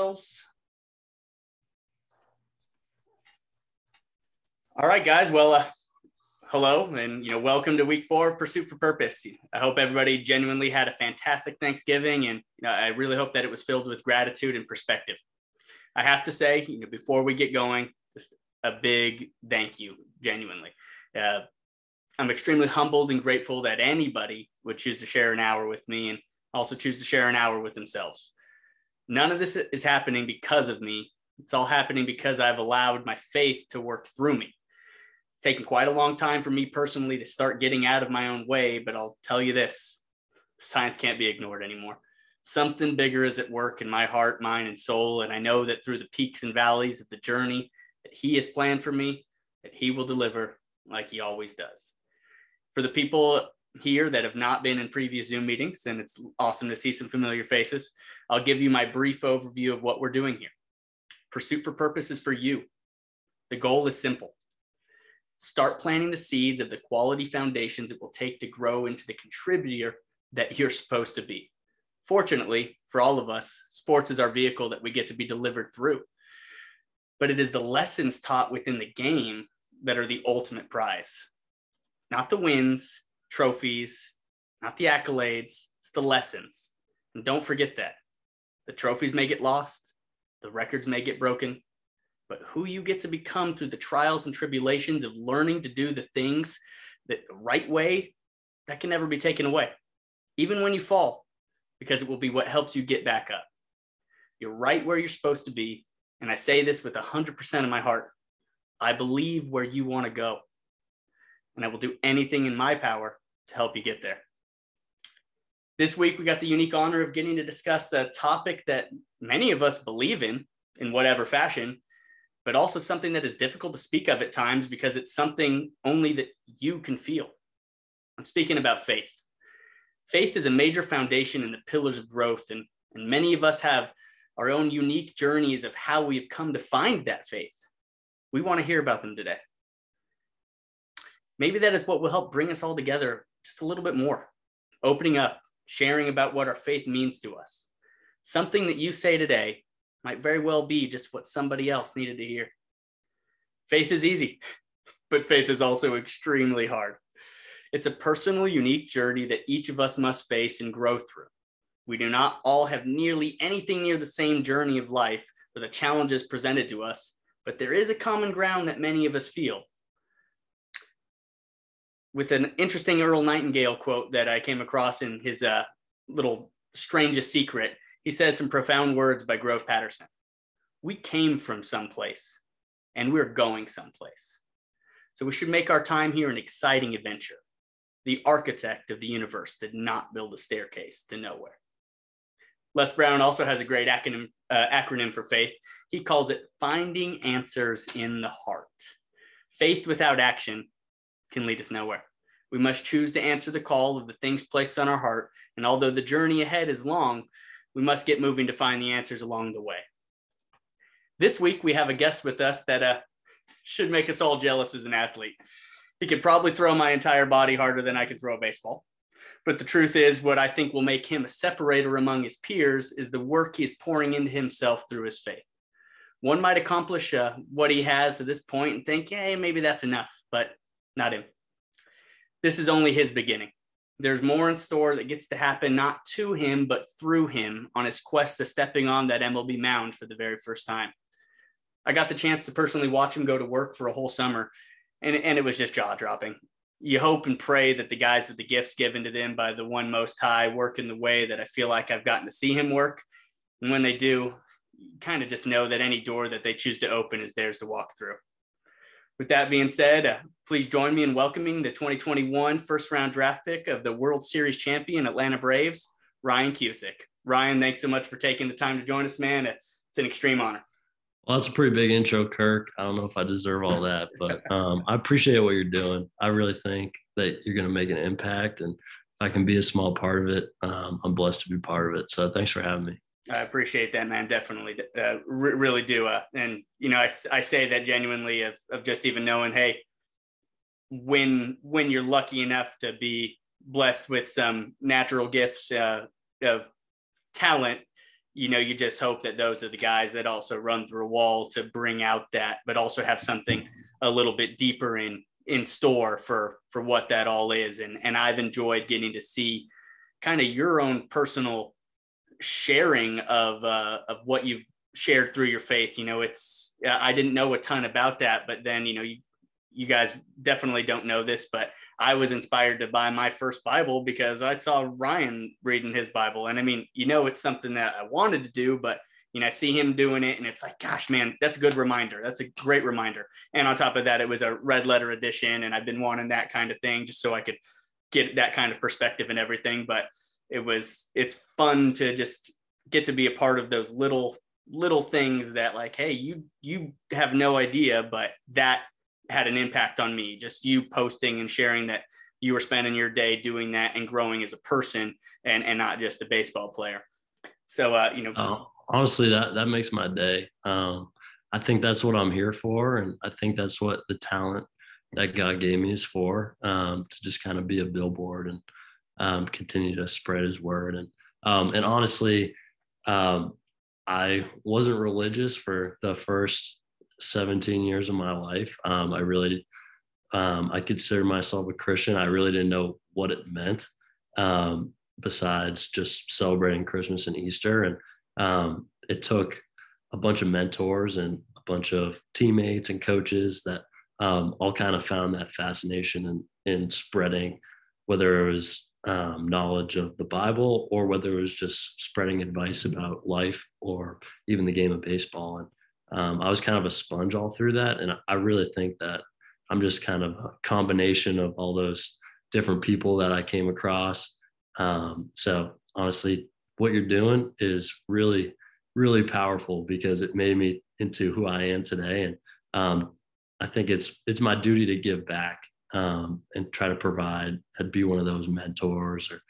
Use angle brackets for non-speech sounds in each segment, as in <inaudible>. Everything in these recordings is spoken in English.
All right, guys. Well, uh, hello, and you know, welcome to week four of Pursuit for Purpose. I hope everybody genuinely had a fantastic Thanksgiving, and you know, I really hope that it was filled with gratitude and perspective. I have to say, you know, before we get going, just a big thank you, genuinely. Uh, I'm extremely humbled and grateful that anybody would choose to share an hour with me and also choose to share an hour with themselves. None of this is happening because of me. It's all happening because I've allowed my faith to work through me It's taken quite a long time for me personally to start getting out of my own way, but I'll tell you this science can't be ignored anymore. Something bigger is at work in my heart, mind, and soul. And I know that through the peaks and valleys of the journey that He has planned for me, that He will deliver like He always does. For the people here that have not been in previous Zoom meetings, and it's awesome to see some familiar faces, I'll give you my brief overview of what we're doing here. Pursuit for Purpose is for you. The goal is simple Start planting the seeds of the quality foundations it will take to grow into the contributor that you're supposed to be. Fortunately, for all of us, sports is our vehicle that we get to be delivered through. But it is the lessons taught within the game that are the ultimate prize. Not the wins, trophies, not the accolades, it's the lessons. And don't forget that. The trophies may get lost, the records may get broken, but who you get to become through the trials and tribulations of learning to do the things that the right way, that can never be taken away, even when you fall, because it will be what helps you get back up. You're right where you're supposed to be. And I say this with 100% of my heart. I believe where you want to go. And I will do anything in my power to help you get there. This week, we got the unique honor of getting to discuss a topic that many of us believe in, in whatever fashion, but also something that is difficult to speak of at times because it's something only that you can feel. I'm speaking about faith. Faith is a major foundation in the pillars of growth, and, and many of us have our own unique journeys of how we've come to find that faith. We want to hear about them today. Maybe that is what will help bring us all together just a little bit more, opening up, sharing about what our faith means to us. Something that you say today might very well be just what somebody else needed to hear. Faith is easy, <laughs> but faith is also extremely hard. It's a personal, unique journey that each of us must face and grow through. We do not all have nearly anything near the same journey of life or the challenges presented to us, but there is a common ground that many of us feel. With an interesting Earl Nightingale quote that I came across in his uh, little strangest secret, he says some profound words by Grove Patterson. We came from someplace and we're going someplace. So we should make our time here an exciting adventure. The architect of the universe did not build a staircase to nowhere. Les Brown also has a great acronym, uh, acronym for faith. He calls it finding answers in the heart. Faith without action can lead us nowhere. We must choose to answer the call of the things placed on our heart. And although the journey ahead is long, we must get moving to find the answers along the way. This week, we have a guest with us that uh, should make us all jealous as an athlete. He could probably throw my entire body harder than I could throw a baseball. But the truth is, what I think will make him a separator among his peers is the work he is pouring into himself through his faith. One might accomplish uh, what he has to this point and think, hey, maybe that's enough, but not him. This is only his beginning. There's more in store that gets to happen not to him, but through him on his quest to stepping on that MLB mound for the very first time. I got the chance to personally watch him go to work for a whole summer, and, and it was just jaw dropping. You hope and pray that the guys with the gifts given to them by the one most high work in the way that I feel like I've gotten to see him work. And when they do, kind of just know that any door that they choose to open is theirs to walk through. With that being said, uh, please join me in welcoming the 2021 first round draft pick of the World Series champion Atlanta Braves, Ryan Cusick. Ryan, thanks so much for taking the time to join us, man. It's an extreme honor. Well, that's a pretty big intro, Kirk. I don't know if I deserve all that, <laughs> but um, I appreciate what you're doing. I really think that you're going to make an impact, and if I can be a small part of it, um, I'm blessed to be part of it. So thanks for having me. I appreciate that, man. Definitely, uh, re- really do. Uh, and you know, I, I say that genuinely of of just even knowing, hey, when when you're lucky enough to be blessed with some natural gifts uh, of talent, you know, you just hope that those are the guys that also run through a wall to bring out that, but also have something a little bit deeper in in store for for what that all is. And and I've enjoyed getting to see kind of your own personal sharing of uh, of what you've shared through your faith. You know, it's I didn't know a ton about that, but then you know you you guys definitely don't know this, but I was inspired to buy my first Bible because I saw Ryan reading his Bible. And I mean, you know, it's something that I wanted to do, but you know, I see him doing it and it's like, gosh, man, that's a good reminder. That's a great reminder. And on top of that, it was a red letter edition. And I've been wanting that kind of thing just so I could get that kind of perspective and everything. But it was, it's fun to just get to be a part of those little, little things that like, hey, you, you have no idea, but that had an impact on me. Just you posting and sharing that you were spending your day doing that and growing as a person and and not just a baseball player. So uh, you know, oh, honestly, that that makes my day. Um, I think that's what I'm here for, and I think that's what the talent that God gave me is for. Um, to just kind of be a billboard and um, continue to spread His word. And um, and honestly, um, I wasn't religious for the first 17 years of my life. Um, I really, um, I consider myself a Christian. I really didn't know what it meant um, besides just celebrating Christmas and Easter. And um, it took a bunch of mentors and a bunch of teammates and coaches that um, all kind of found that fascination in, in spreading, whether it was um, knowledge of the Bible or whether it was just spreading advice about life or even the game of baseball. And um, I was kind of a sponge all through that. And I really think that I'm just kind of a combination of all those different people that I came across. Um, so honestly, what you're doing is really, really powerful because it made me into who I am today. And um, I think it's it's my duty to give back um, and try to provide and be one of those mentors or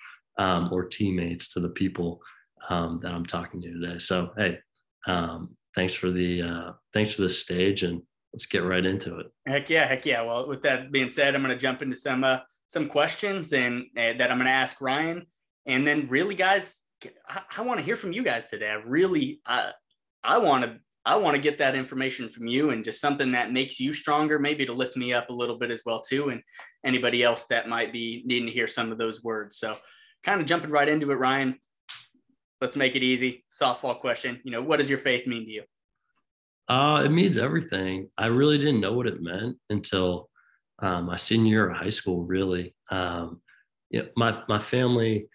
um, or teammates to the people um, that I'm talking to today. So hey, um, thanks for the uh, thanks for the stage and let's get right into it. Heck yeah, heck yeah. Well, with that being said, I'm going to jump into some uh, some questions and uh, that I'm going to ask Ryan, and then really, guys, I, I want to hear from you guys today. I really, I I want to. I want to get that information from you and just something that makes you stronger, maybe to lift me up a little bit as well too, and anybody else that might be needing to hear some of those words. So, kind of jumping right into it, Ryan let's make it easy. Softball question. You know, what does your faith mean to you? Uh, it means everything. I really didn't know what it meant until um, my senior year of high school. Really, um, yeah, my my family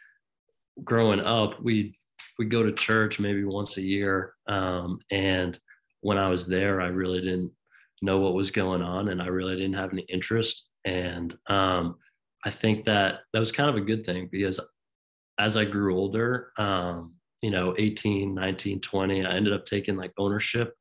growing up, we we go to church maybe once a year, um, and when I was there, I really didn't know what was going on, and I really didn't have any interest. And um, I think that that was kind of a good thing because as I grew older, um, you know 18 19 20 i ended up taking like ownership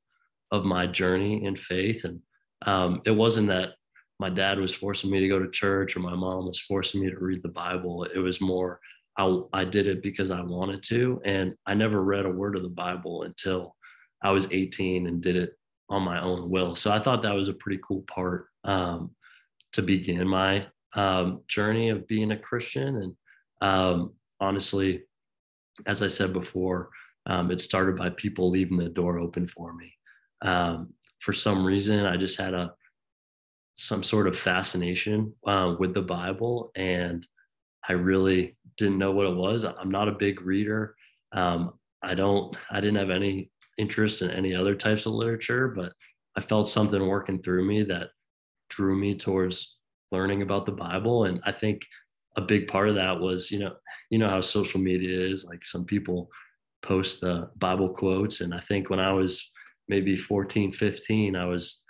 of my journey in faith and um, it wasn't that my dad was forcing me to go to church or my mom was forcing me to read the bible it was more I, I did it because i wanted to and i never read a word of the bible until i was 18 and did it on my own will. So i thought that was a pretty cool part um, to begin my um, journey of being a christian. And um, honestly as I said before, um, it started by people leaving the door open for me. Um, for some reason, I just had a some sort of fascination uh, with the Bible, and I really didn't know what it was. I'm not a big reader. Um, I don't. I didn't have any interest in any other types of literature, but I felt something working through me that drew me towards learning about the Bible, and I think a big part of that was you know you know how social media is like some people post the bible quotes and i think when i was maybe 14 15 i was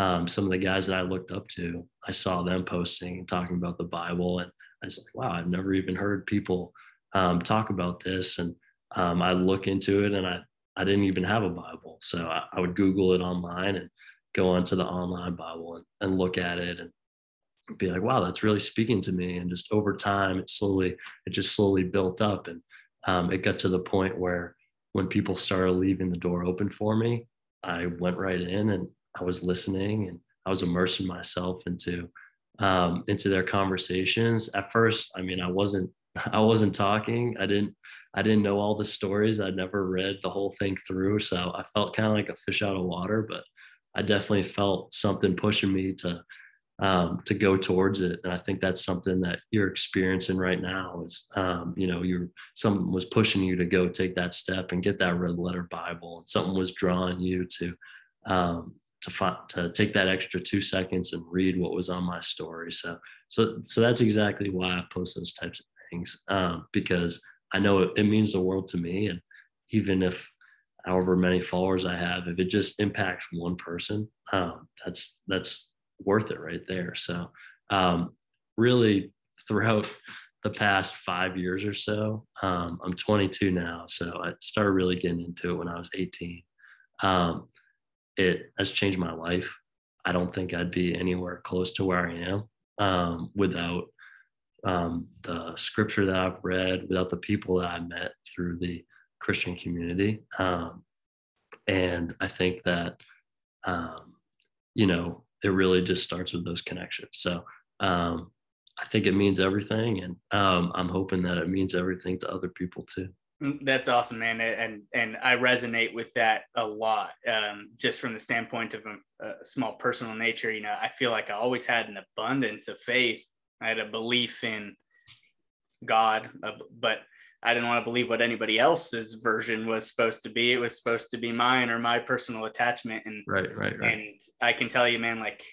um, some of the guys that i looked up to i saw them posting and talking about the bible and i was like wow i've never even heard people um, talk about this and um, i look into it and i i didn't even have a bible so I, I would google it online and go onto the online bible and, and look at it and be like, wow, that's really speaking to me. And just over time, it slowly, it just slowly built up. And um, it got to the point where when people started leaving the door open for me, I went right in and I was listening and I was immersing myself into um, into their conversations. At first, I mean, I wasn't <laughs> I wasn't talking. I didn't I didn't know all the stories. I'd never read the whole thing through. So I felt kind of like a fish out of water, but I definitely felt something pushing me to um, to go towards it. And I think that's something that you're experiencing right now is, um, you know, you're something was pushing you to go take that step and get that red letter Bible and something was drawing you to, um, to find, to take that extra two seconds and read what was on my story. So, so, so that's exactly why I post those types of things, um, because I know it, it means the world to me. And even if, however many followers I have, if it just impacts one person, um, that's, that's, worth it right there. So, um, really, throughout the past five years or so, um, I'm 22 now. So, I started really getting into it when I was 18. Um, it has changed my life. I don't think I'd be anywhere close to where I am um, without um, the scripture that I've read, without the people that I met through the Christian community. Um, and I think that, um, you know, it really just starts with those connections. So um, I think it means everything, and um, I'm hoping that it means everything to other people too. Mm, that's awesome, man, and and I resonate with that a lot. Um, just from the standpoint of a, a, small personal nature, you know, I feel like I always had an abundance of faith. I had a belief in God, uh, but I didn't want to believe what anybody else's version was supposed to be. It was supposed to be mine or my personal attachment. And right, right, right. And I can tell you, man, like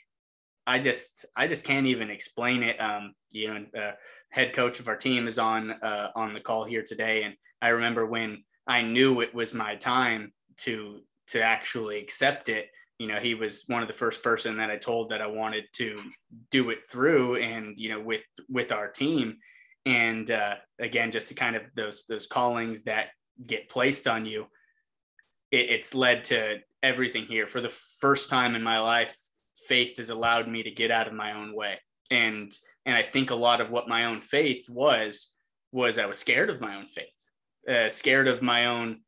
I just I just can't even explain it. Um, you know, uh, head coach of our team is on uh, on the call here today, and I remember when I knew it was my time to to actually accept it. You know, he was one of the first person that I told that I wanted to do it through, and you know, with with our team and uh, again just to kind of those those callings that get placed on you it, it's led to everything here for the first time in my life faith has allowed me to get out of my own way. And and i think a lot of what my own faith was was i was scared of my own faith uh, scared of my own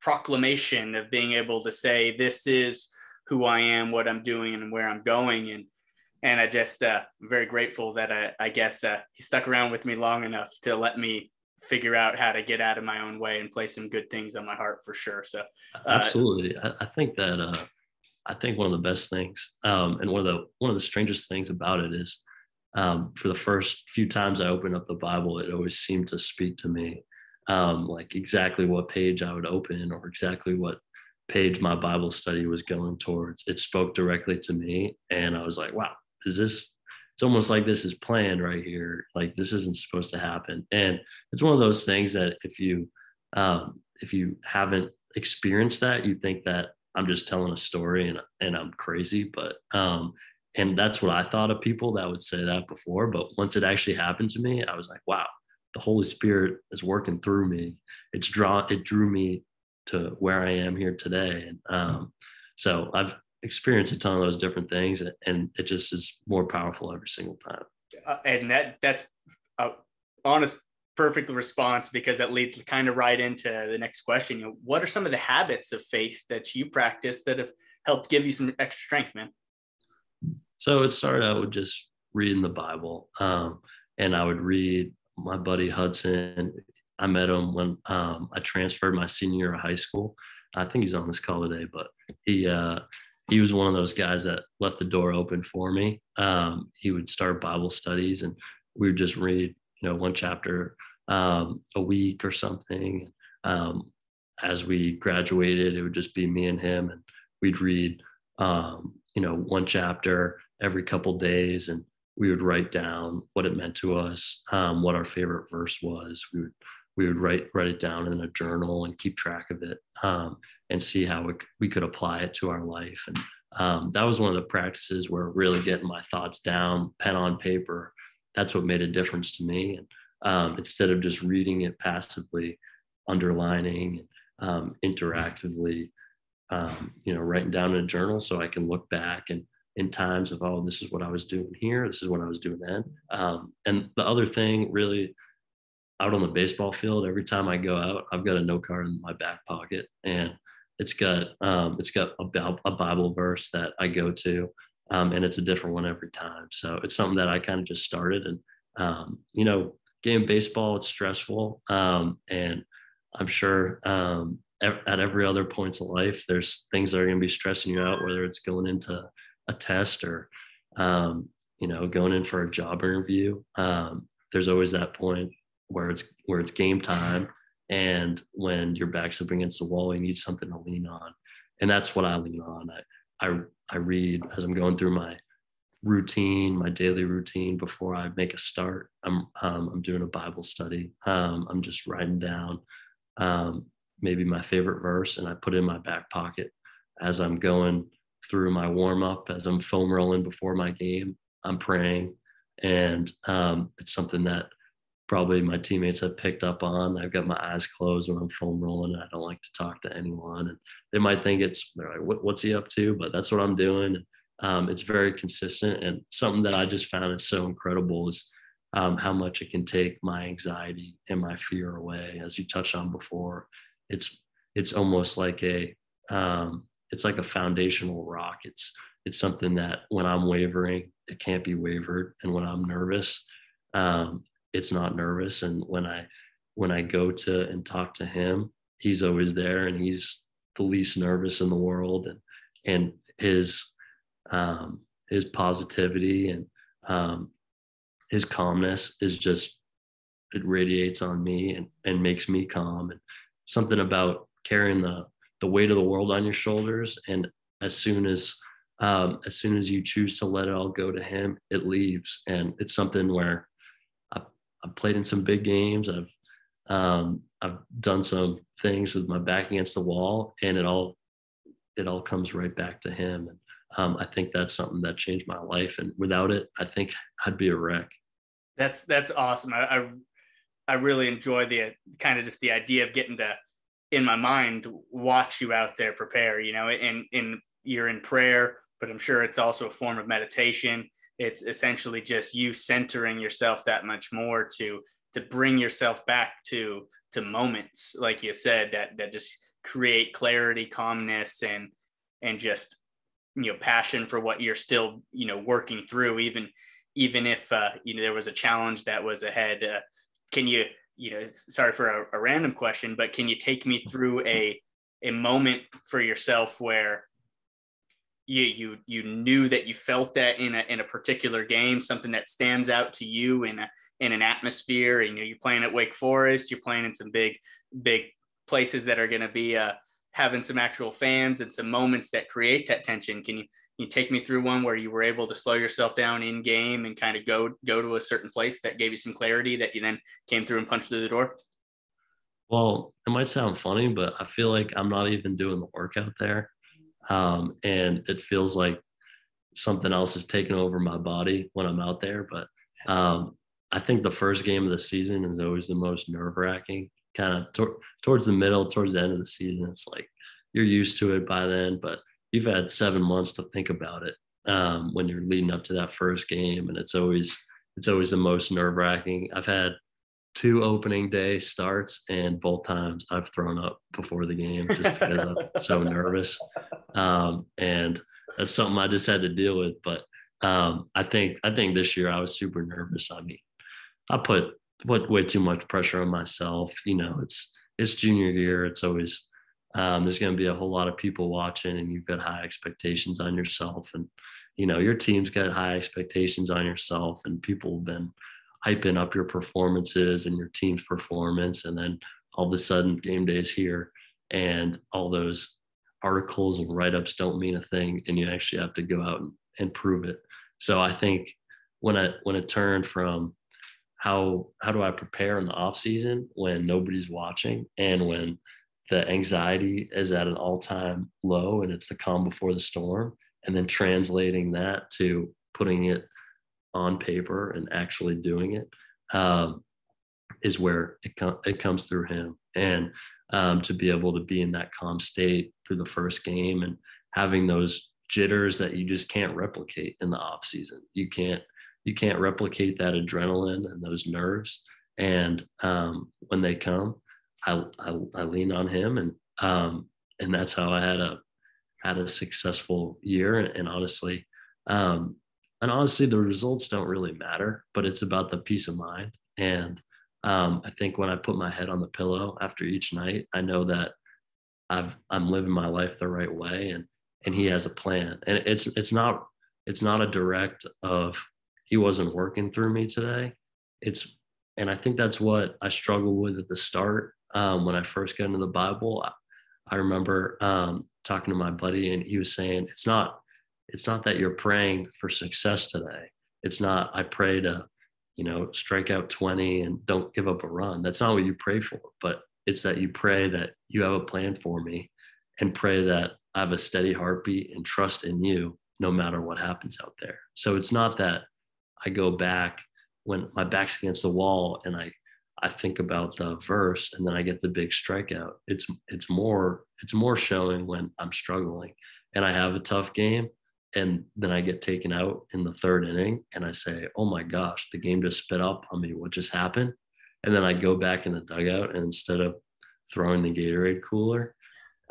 proclamation of being able to say this is who i am what i'm doing and where i'm going. And and I just uh, I'm very grateful that I, I guess uh, he stuck around with me long enough to let me figure out how to get out of my own way and play some good things on my heart for sure. So uh, absolutely, I, I, think that uh, I think one of the best things um, and one of the one of the strangest things about it is um, for the first few times I opened up the Bible, it always seemed to speak to me, um, like exactly what page I would open or exactly what page my Bible study was going towards. It spoke directly to me, and I was like, wow is this it's almost like this is planned right here like this isn't supposed to happen and it's one of those things that if you um, if you haven't experienced that you think that i'm just telling a story and, and i'm crazy but um, and that's what i thought of people that would say that before but once it actually happened to me i was like wow the holy spirit is working through me. It's draw it drew me to where i am here today. And um, so i've experienced a ton of those different things and it just is more powerful every single time. Uh, and that that's a honest perfect response because that leads kind of right into the next question. You know, what are some of the habits of faith that you practice that have helped give you some extra strength man? So it started out with just reading the bible um, and i would read my buddy hudson. I met him when um, i transferred my senior year of high school. I think he's on this call today but he uh, he was one of those guys that left the door open for me. Um, he would start Bible studies, and we would just read, you know, one chapter um, a week or something. Um, as we graduated, it would just be me and him, and we'd read, um, you know, one chapter every couple days, and we would write down what it meant to us, um, what our favorite verse was. We would we would write write it down in a journal and keep track of it um, and see how we could apply it to our life and um, that was one of the practices where really getting my thoughts down pen on paper that's what made a difference to me and um, instead of just reading it passively underlining um, interactively um, you know writing down in a journal so i can look back and in times of oh this is what i was doing here this is what i was doing then um, and the other thing really out on the baseball field, every time I go out, I've got a note card in my back pocket, and it's got um, it's got a, a Bible verse that I go to, um, and it's a different one every time. So it's something that I kind of just started, and um, you know, game baseball, it's stressful. Um, and I'm sure um, at every other points of life, there's things that are going to be stressing you out, whether it's going into a test or, um, you know, going in for a job interview. Um, there's always that point where it's where it's game time, and when your back's up against the wall, you need something to lean on, and that's what I lean on. I I, I read as I'm going through my routine, my daily routine before I make a start. I'm um, I'm doing a Bible study. Um, I'm just writing down um, maybe my favorite verse, and I put it in my back pocket as I'm going through my warm up, as I'm foam rolling before my game. I'm praying, and um, it's something that probably my teammates have picked up on. I've got my eyes closed when I'm foam rolling. I don't like to talk to anyone, and they might think it's they're like, what, "What's he up to?" But that's what I'm doing um, it's very consistent and something that I just found is so incredible is um, how much it can take my anxiety and my fear away. As you touched on before, it's it's almost like a um, it's like a foundational rock. It's it's something that when I'm wavering, it can't be wavered, and when I'm nervous, um, it's not nervous. And when I when I go to and talk to him, he's always there, and he's the least nervous in the world, and and his um, his positivity and um, his calmness is just it radiates on me and, and makes me calm. And something about carrying the the weight of the world on your shoulders. And as soon as um, as soon as you choose to let it all go to him it leaves. And it's something where I've, I've played in some big games. I've um, I've done some things with my back against the wall and it all it all comes right back to him. And um, I think that's something that changed my life. And without it, I think I'd be a wreck. That's that's awesome. I I, I really enjoy the kind of just the idea of getting to in my mind watch you out there prepare. You know, in in you're in prayer, but I'm sure it's also a form of meditation. It's essentially just you centering yourself that much more to to bring yourself back to to moments like you said that that just create clarity calmness and and just you know passion for what you're still you know working through even even if uh, you know there was a challenge that was ahead uh, can you you know sorry for a, a, random question but can you take me through a a moment for yourself where you you you knew that you felt that in a in a particular game something that stands out to you in a in an atmosphere you know you're playing at Wake Forest you're playing in some big big places that are going to be uh having some actual fans and some moments that create that tension. Can you, can you take me through one where you were able to slow yourself down in game and kind of go go to a certain place that gave you some clarity that you then came through and punched through the door? Well, it might sound funny, but I feel like I'm not even doing the workout there. Um, and it feels like something else is taking over my body when I'm out there. But um, I think the first game of the season is always the most nerve wracking kind of tor- towards the middle, towards the end of the season, it's like you're used to it by then, but you've had seven months to think about it um, when you're leading up to that first game, and it's always it's always the most nerve wracking. I've had two opening day starts, and both times I've thrown up before the game just because I'm <laughs> so nervous, um, and that's something I just had to deal with. But um, I think I think this year I was super nervous. I mean, I put put way too much pressure on myself. You know, it's it's junior year. It's always um, there's going to be a whole lot of people watching, and you've got high expectations on yourself, and you know your team's got high expectations on yourself, and people have been hyping up your performances and your team's performance, and then all of a sudden game day is here, and all those articles and write-ups don't mean a thing, and you actually have to go out and, and prove it. So I think when I when it turned from how how do I prepare in the off season when nobody's watching and when the anxiety is at an all-time low and it's the calm before the storm and then translating that to putting it on paper and actually doing it um, is where it, com- it comes through him. And um, to be able to be in that calm state through the first game and having those jitters that you just can't replicate in the off season. You can't you can't replicate that adrenaline and those nerves. And um, when they come, I, I, I lean on him, and um, and that's how I had a had a successful year. And, and honestly, um, and honestly, the results don't really matter, but it's about the peace of mind. And Um, I think when I put my head on the pillow after each night, I know that I've I'm living my life the right way, and and He has a plan. And it's it's not it's not a direct of He wasn't working through me today. It's and I think that's what I struggled with at the start um, when I first got into the Bible. I, I remember um, talking to my buddy, and he was saying it's not it's not that you're praying for success today. It's not I pray to you know strike out 20 and don't give up a run. That's not what you pray for, but it's that you pray that you have a plan for me and pray that I have a steady heartbeat and trust in you no matter what happens out there. So it's not that I go back when my back's against the wall and I I think about the verse and then I get the big strikeout. It's it's more it's more showing when I'm struggling and I have a tough game and then I get taken out in the third inning and I say, "Oh my gosh, the game just spit up on me. What just happened?" And then I go back in the dugout and instead of throwing the Gatorade cooler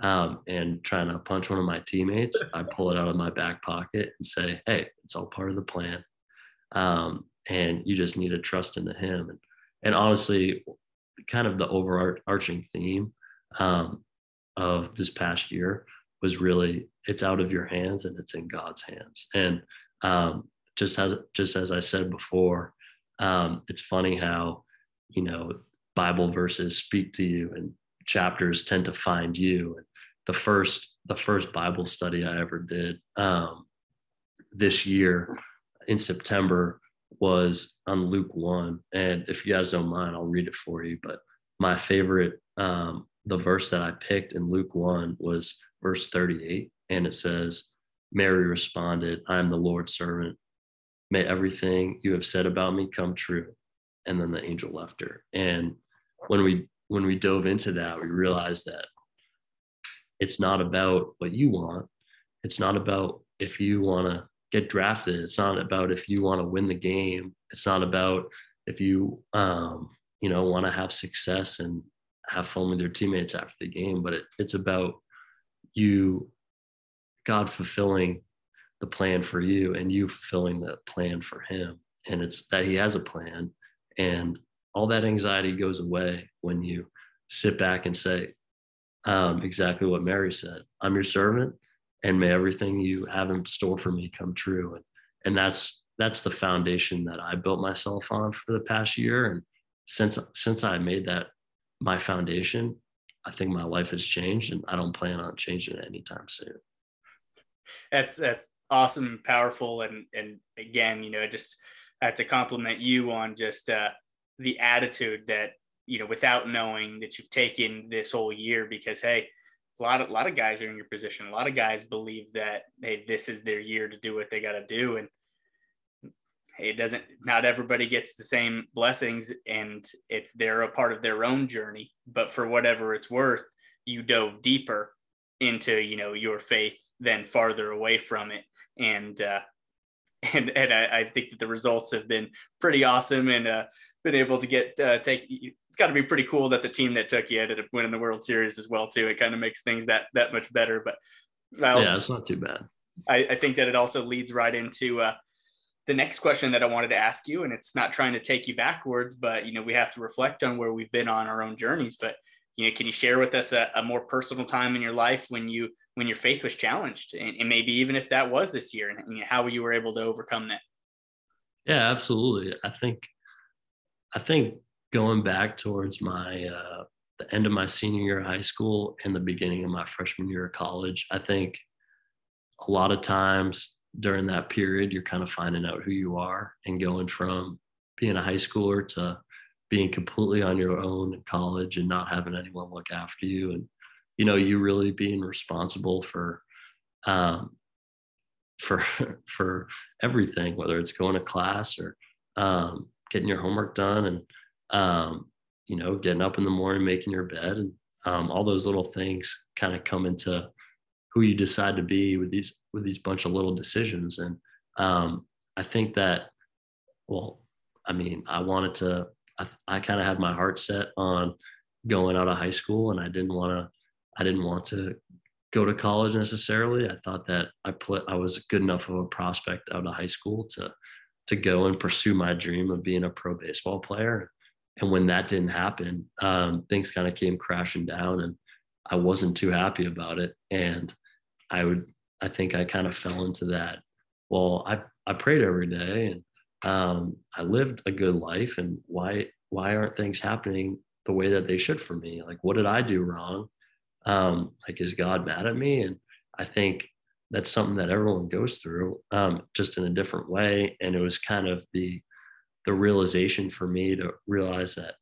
um, and trying to punch one of my teammates, I pull it out of my back pocket and say, "Hey, it's all part of the plan." Um, and you just need to trust into him. And, and honestly, kind of the overarching theme um, of this past year was really it's out of your hands and it's in God's hands. And um, just as just as I said before, um, it's funny how you know Bible verses speak to you and chapters tend to find you. And the first the first Bible study I ever did um, this year in September was on Luke 1. And if you guys don't mind, I'll read it for you. But my favorite, um, the verse that I picked in Luke 1 was verse 38. And it says, Mary responded, I am the Lord's servant. May everything you have said about me come true. And then the angel left her. And when we when we dove into that, we realized that it's not about what you want. It's not about if you want to get drafted. It's not about if you want to win the game. It's not about if you um, you know want to have success and have fun with your teammates after the game, but it, it's about you, God fulfilling the plan for you and you fulfilling the plan for Him. And it's that He has a plan, and all that anxiety goes away when you sit back and say um, exactly what Mary said. I'm your servant and may everything you have in store for me come true. And and that's that's the foundation that i built myself on for the past year. And since since i made that my foundation i think my life has changed and i don't plan on changing it anytime soon. That's that's awesome powerful. And and again you know just have to compliment you on just uh the attitude that you know without knowing that you've taken this whole year because hey a lot of a lot of guys are in your position. A lot of guys believe that hey, this is their year to do what they got to do, and hey, it doesn't. Not everybody gets the same blessings, and it's they're a part of their own journey. But for whatever it's worth, you dove deeper into you know your faith than farther away from it, and uh, <laughs> and and I, I think that the results have been pretty awesome, and uh, been able to get uh, take it's got to be pretty cool that the team that took you ended up winning the World Series as well too. It kind of makes things that that much better. But also, yeah, it's not too bad. I, I, think that it also leads right into uh, the next question that I wanted to ask you, and it's not trying to take you backwards, but you know we have to reflect on where we've been on our own journeys. But you know, can you share with us a, a more personal time in your life when you when your faith was challenged, and, and maybe even if that was this year, and, and how you were able to overcome that? Yeah, absolutely. I think I think going back towards my uh, the end of my senior year of high school and the beginning of my freshman year of college, I think a lot of times during that period, you're kind of finding out who you are and going from being a high schooler to being completely on your own in college and not having anyone look after you and you know you really being responsible for um, for <laughs> for everything whether it's going to class or um, getting your homework done and um, you know, getting up in the morning, making your bed, and um, all those little things kind of come into who you decide to be with these with these bunch of little decisions. And um, I think that, well, I mean, I wanted to. I, I kind of had my heart set on going out of high school, and I didn't want to. I didn't want to go to college necessarily. I thought that I put I was good enough of a prospect out of high school to to go and pursue my dream of being a pro baseball player and when that didn't happen, um, things kind of came crashing down, and I wasn't too happy about it. And I would, I think I kind of fell into that. Well, I I prayed every day, and um, I lived a good life, and why why aren't things happening the way that they should for me? Like, what did I do wrong? Um, like, is God mad at me? And I think that's something that everyone goes through, um, just in a different way. And it was kind of the the realization for me to realize that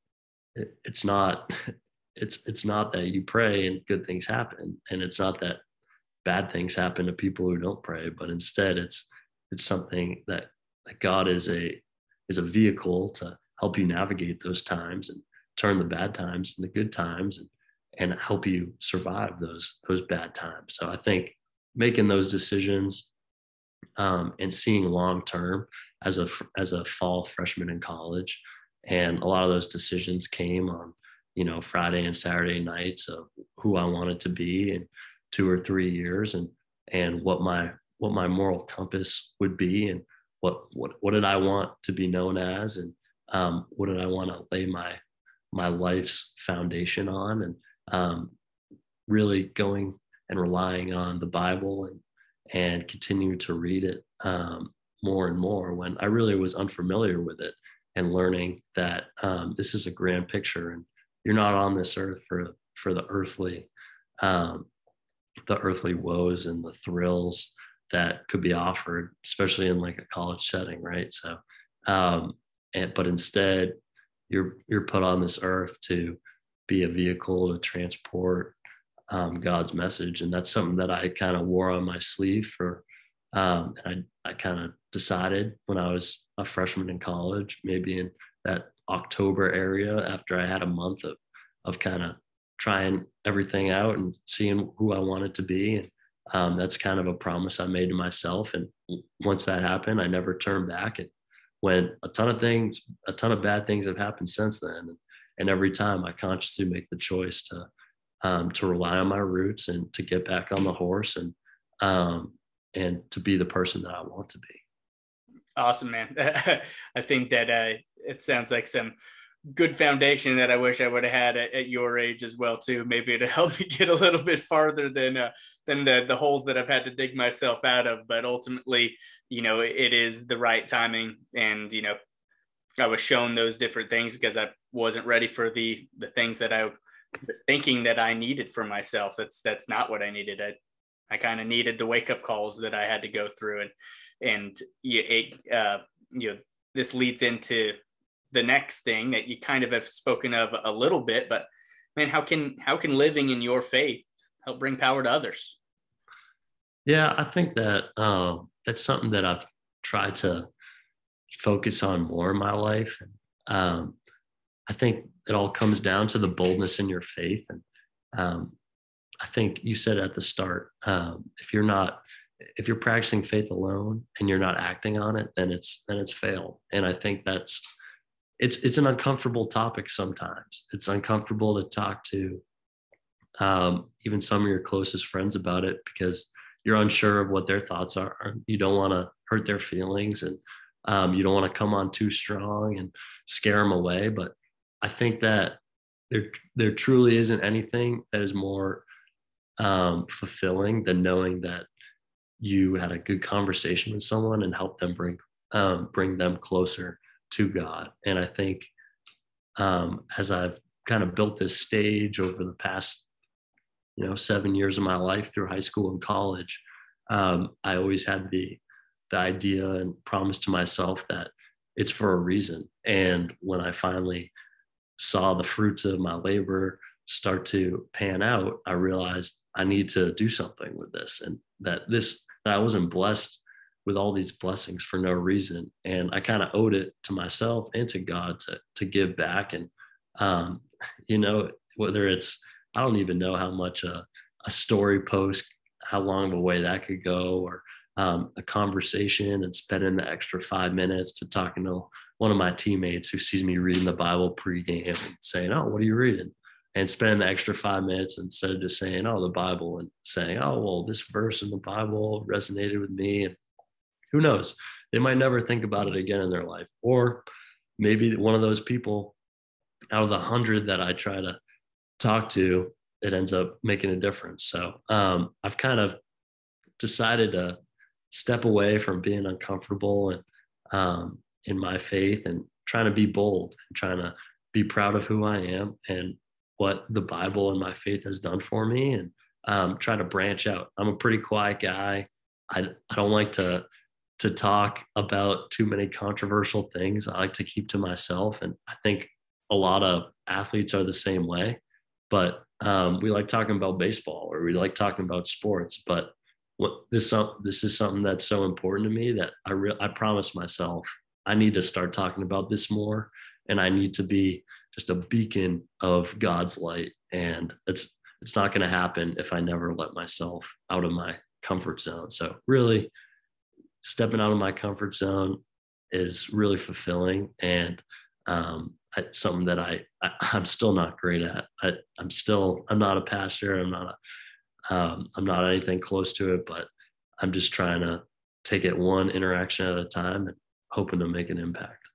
it, it's not <laughs> it's it's not that you pray and good things happen, and it's not that bad things happen to people who don't pray, but instead it's it's something that, that God is a is a vehicle to help you navigate those times and turn the bad times into good times and and help you survive those those bad times. So I think making those decisions um, and seeing long term as a as a fall freshman in college, and a lot of those decisions came on you know Friday and Saturday nights of who I wanted to be in two or three years, and and what my what my moral compass would be, and what what what did I want to be known as, and um, what did I want to lay my my life's foundation on, and um, really going and relying on the Bible and and continue to read it um, more and more when I really was unfamiliar with it and learning that um, this is a grand picture and you're not on this earth for for the earthly um, the earthly woes and the thrills that could be offered, especially in like a college setting, right? So, um, and but instead, you're you're put on this earth to be a vehicle to transport um, God's message, and that's something that I kind of wore on my sleeve for. Um, and I, I kind of decided when I was a freshman in college, maybe in that October area, after I had a month of of kind of trying everything out and seeing who I wanted to be, and um, that's kind of a promise I made to myself. And once that happened, I never turned back. And when a ton of things, a ton of bad things have happened since then, and, and every time I consciously make the choice to um, to rely on my roots and to get back on the horse and um, and to be the person that I want to be. Awesome, man. <laughs> I think that uh, it sounds like some good foundation that I wish I would have had at, at, your age as well too. Maybe to <laughs> help me get a little bit farther than uh, than the the holes that I've had to dig myself out of. But ultimately, you know, it is the right timing, and you know, I was shown those different things because I wasn't ready for the the things that I was thinking that I needed for myself. That's that's not what I needed. I I kind of needed the wake up calls that I had to go through, and and it uh, you know this leads into the next thing that you kind of have spoken of a little bit. But man, how can how can living in your faith help bring power to others? Yeah, I think that um, that's something that I've tried to focus on more in my life. Um, I think it all comes down to the boldness in your faith. And um, I think you said at the start, um, if you're not, if you're practicing faith alone and you're not acting on it, then it's then it's failed. And I think that's it's it's an uncomfortable topic sometimes. It's uncomfortable to talk to um, even some of your closest friends about it because you're unsure of what their thoughts are. You don't want to hurt their feelings and um, you don't want to come on too strong and scare them away. But I think that there there truly isn't anything that is more um, fulfilling than knowing that you had a good conversation with someone and help them bring um, bring them closer to God. And I think um, as I've kind of built this stage over the past you know seven years of my life through high school and college, um, I always had the the idea and promise to myself that it's for a reason. And when I finally saw the fruits of my labor start to pan out, I realized I need to do something with this and that this, that I wasn't blessed with all these blessings for no reason. And I kind of owed it to myself and to God to, to give back. And, um, you know, whether it's, I don't even know how much a, a story post, how long of a way that could go, or um, a conversation and spending the extra five minutes to talking to one of my teammates who sees me reading the Bible pregame and saying, "Oh, what are you reading?" And spending the extra five minutes instead of just saying, "Oh, the Bible," and saying, "Oh, well, this verse in the Bible resonated with me," and who knows, they might never think about it again in their life, or maybe one of those people out of the hundred that I try to talk to, it ends up making a difference. So um, I've kind of decided to step away from being uncomfortable and um, in my faith and trying to be bold and trying to be proud of who I am and what the Bible and my faith has done for me and um, try to branch out. I'm a pretty quiet guy. I, I don't like to to talk about too many controversial things. I like to keep to myself. And I think a lot of athletes are the same way. But um, we like talking about baseball or we like talking about sports. But what, this this is something that's so important to me that I re- I promise myself I need to start talking about this more, and I need to be just a beacon of God's light. And it's it's not going to happen if I never let myself out of my comfort zone. So really, stepping out of my comfort zone is really fulfilling and um, it's something that I, I <laughs> am still not great at. I, I'm still I'm not a pastor. I'm not a um, I'm not anything close to it, but I'm just trying to take it one interaction at a time and hoping to make an impact.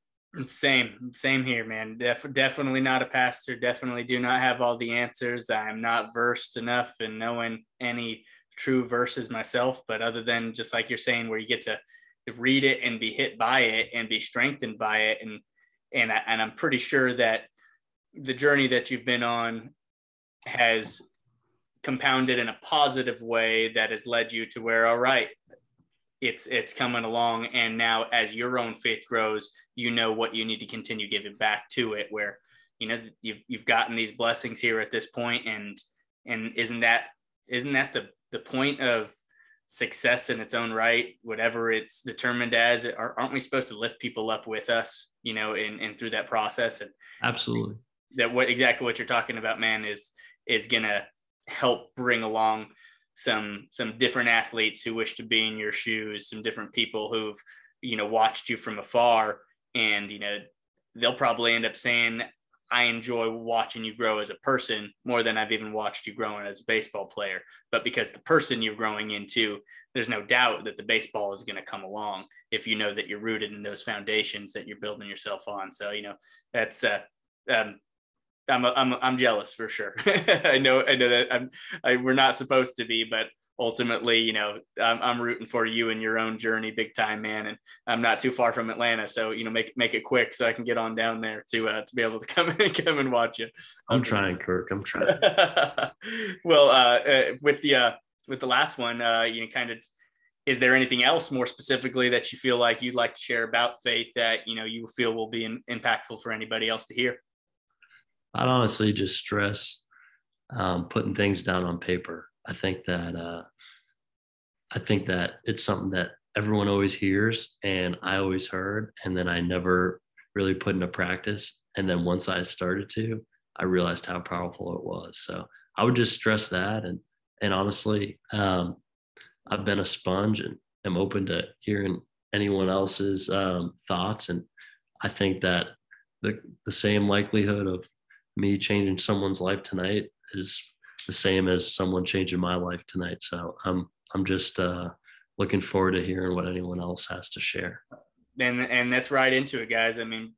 Same, same here, man. Def- definitely not a pastor. Definitely do not have all the answers. I'm not versed enough in knowing any true verses myself. But other than just like you're saying, where you get to read it and be hit by it and be strengthened by it, and and I, and I'm pretty sure that the journey that you've been on has compounded in a positive way that has led you to where all right it's it's coming along. And now as your own faith grows you know what you need to continue giving back to it where you know you've, you've gotten these blessings here at this point and and isn't that isn't that the the point of success in its own right whatever it's determined as? Aren't we supposed to lift people up with us you know and, and through that process? And absolutely. That what exactly what you're talking about man is is gonna help bring along some some different athletes who wish to be in your shoes, some different people who've you know watched you from afar, and you know they'll probably end up saying, "I enjoy watching you grow as a person more than I've even watched you growing as a baseball player." But because the person you're growing into, there's no doubt that the baseball is going to come along if you know that you're rooted in those foundations that you're building yourself on. So you know that's uh, um, I'm I'm I'm jealous for sure. <laughs> I know I know that I'm I, we're not supposed to be, but ultimately, you know, I'm, I'm rooting for you in your own journey, big time, man. And I'm not too far from Atlanta, so you know, make make it quick so I can get on down there to uh, to be able to <laughs> come and come and watch you. I'm, I'm trying, just... Kirk. I'm trying. <laughs> well, uh, uh, with the uh, with the last one, uh, you know, kind of. Is there anything else more specifically that you feel like you'd like to share about faith that you know you feel will be in, impactful for anybody else to hear? I'd honestly just stress um, putting things down on paper. I think that uh, I think that it's something that everyone always hears, and I always heard, and then I never really put into practice. And then once I started to, I realized how powerful it was. So I would just stress that, and and honestly, um, I've been a sponge and am open to hearing anyone else's um, thoughts, and I think that the the same likelihood of me changing someone's life tonight is the same as someone changing my life tonight. So I'm I'm just uh, looking forward to hearing what anyone else has to share. And and that's right into it, guys. I mean,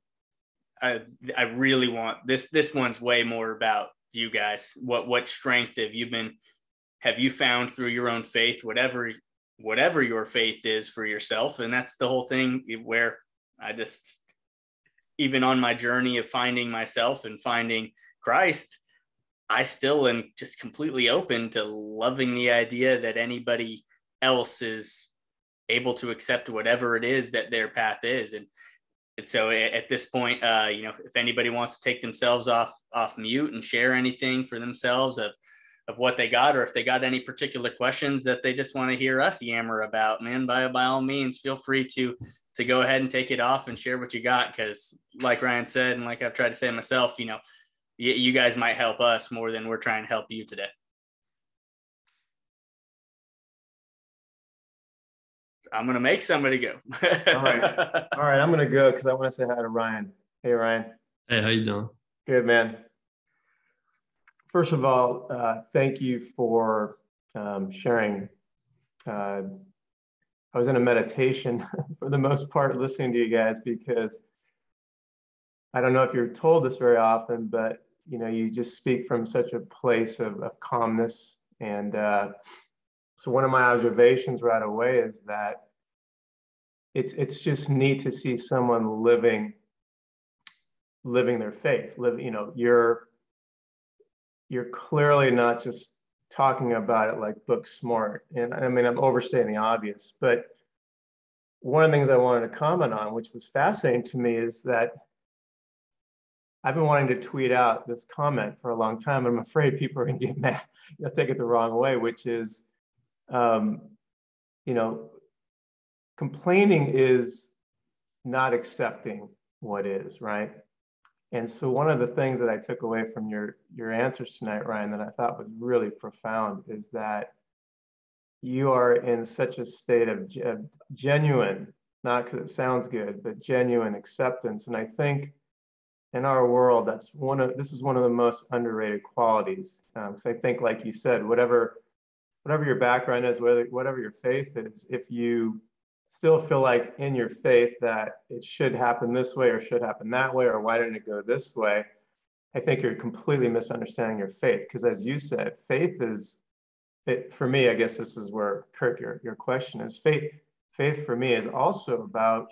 I I really want this. This one's way more about you guys. What what strength have you been? Have you found through your own faith, whatever whatever your faith is for yourself? And that's the whole thing. Where I just even on my journey of finding myself and finding Christ, I still am just completely open to loving the idea that anybody else is able to accept whatever it is that their path is. And, and so at this point, uh, you know, if anybody wants to take themselves off off mute and share anything for themselves of of what they got, or if they got any particular questions that they just want to hear us yammer about, man, by by all means, feel free to to go ahead and take it off and share what you got. Because, like Ryan said, and like I've tried to say myself, you know, you, you guys might help us more than we're trying to help you today. I'm gonna make somebody go. All right, <laughs> all right. I'm gonna go because I want to say hi to Ryan. Hey, Ryan. Hey, how you doing? Good, man. First of all, uh, thank you for um, sharing uh, I was in a meditation <laughs> for the most part listening to you guys because I don't know if you're told this very often, but you know, you just speak from such a place of, of calmness. And uh, so one of my observations right away is that it's it's just neat to see someone living living their faith. Live, you know, you're you're clearly not just talking about it like book smart. And I mean, I'm overstating the obvious, but one of the things I wanted to comment on, which was fascinating to me, is that I've been wanting to tweet out this comment for a long time. I'm afraid people are going to get mad, <laughs> They'll take it the wrong way, which is, um, you know, complaining is not accepting what is, right? And so one of the things that I took away from your your answers tonight, Ryan, that I thought was really profound is that you are in such a state of, of genuine, not because it sounds good, but genuine acceptance. And I think in our world, that's one of this is one of the most underrated qualities. Because um, I think, like you said, whatever whatever your background is, whether whatever your faith is, if you still feel like in your faith that it should happen this way or should happen that way or why didn't it go this way, I think you're completely misunderstanding your faith. Because as you said, faith is it, for me. I guess this is where Kirk, your your question is faith. Faith for me is also about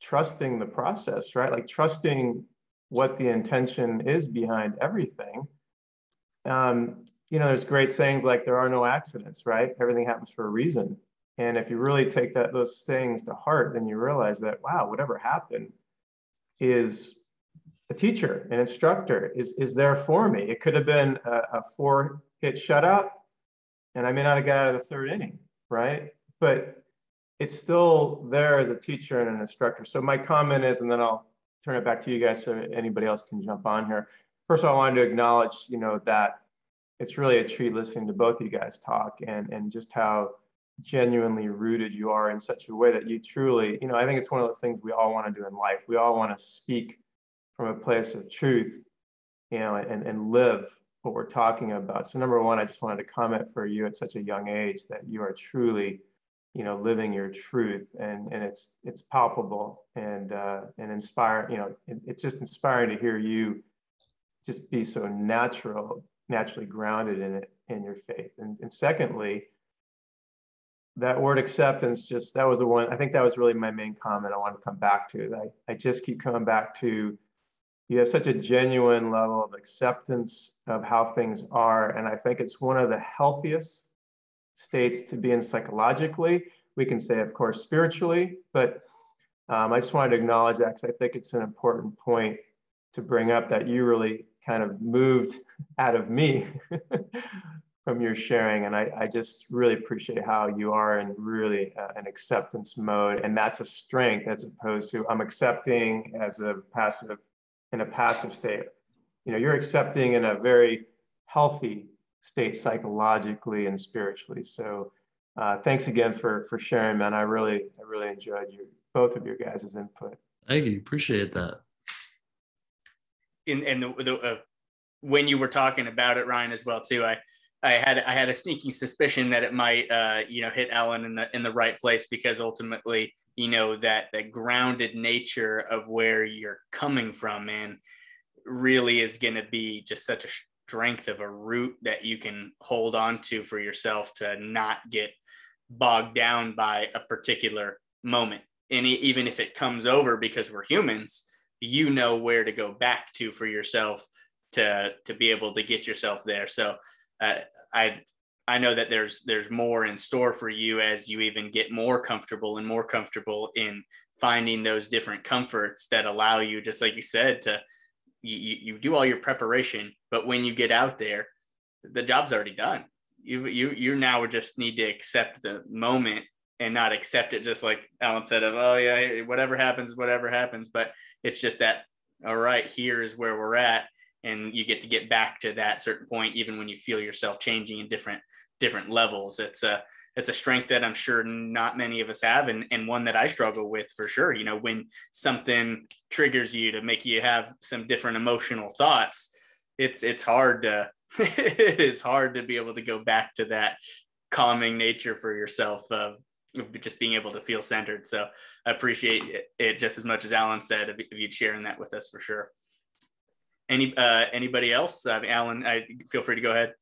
trusting the process, right? Like trusting what the intention is behind everything. Um, you know, there's great sayings like there are no accidents, right? Everything happens for a reason. And if you really take that those sayings to heart, then you realize that wow, whatever happened is a teacher, an instructor is is there for me. It could have been a, a four hit shutout, and I may not have got out of the third inning, right? But it's still there as a teacher and an instructor. So my comment is, and then I'll turn it back to you guys so anybody else can jump on here. First of all, I wanted to acknowledge, you know, that it's really a treat listening to both of you guys talk and, and just how genuinely rooted you are in such a way that you truly, you know, I think it's one of those things we all want to do in life. We all want to speak from a place of truth, you know, and, and live what we're talking about. So number one, I just wanted to comment for you at such a young age that you are truly you know living your truth and and it's it's palpable and uh, and inspiring you know it, it's just inspiring to hear you just be so natural naturally grounded in it in your faith and, and secondly that word acceptance just that was the one i think that was really my main comment i want to come back to i, I just keep coming back to you have such a genuine level of acceptance of how things are and i think it's one of the healthiest states to be in psychologically. We can say, of course, spiritually, but um, I just wanted to acknowledge that because I think it's an important point to bring up that you really kind of moved <laughs> out of me <laughs> from your sharing. And I, I, just really appreciate how you are in really uh, an acceptance mode. And that's a strength as opposed to I'm accepting as a passive, in a passive state. You know, you're accepting in a very healthy state psychologically and spiritually. So uh, thanks again for for sharing, man. I really I really enjoyed your both of your guys' input. Thank you. Appreciate that. In and the, the uh, when you were talking about it, Ryan, as well too, I I had I had a sneaking suspicion that it might uh, you know hit Ellen in the in the right place because ultimately you know that the grounded nature of where you're coming from, man, really is going to be just such a strength of a root that you can hold on to for yourself to not get bogged down by a particular moment. And even if it comes over because we're humans, you know where to go back to for yourself to to be able to get yourself there. So uh, I I know that there's there's more in store for you as you even get more comfortable and more comfortable in finding those different comforts that allow you, just like you said, to you, you do all your preparation, but when you get out there, the job's already done. You you you now just need to accept the moment and not accept it just like Alan said of oh yeah whatever happens whatever happens but it's just that all right here is where we're at and you get to get back to that certain point even when you feel yourself changing in different different levels it's a it's a strength that I'm sure not many of us have and, and one that I struggle with for sure. You know, when something triggers you to make you have some different emotional thoughts, it's it's hard to <laughs> it is hard to be able to go back to that calming nature for yourself of just being able to feel centered. So I appreciate it, it just as much as Alan said of, you sharing that with us for sure. Any uh, anybody else? Uh, Alan, I feel free to go ahead.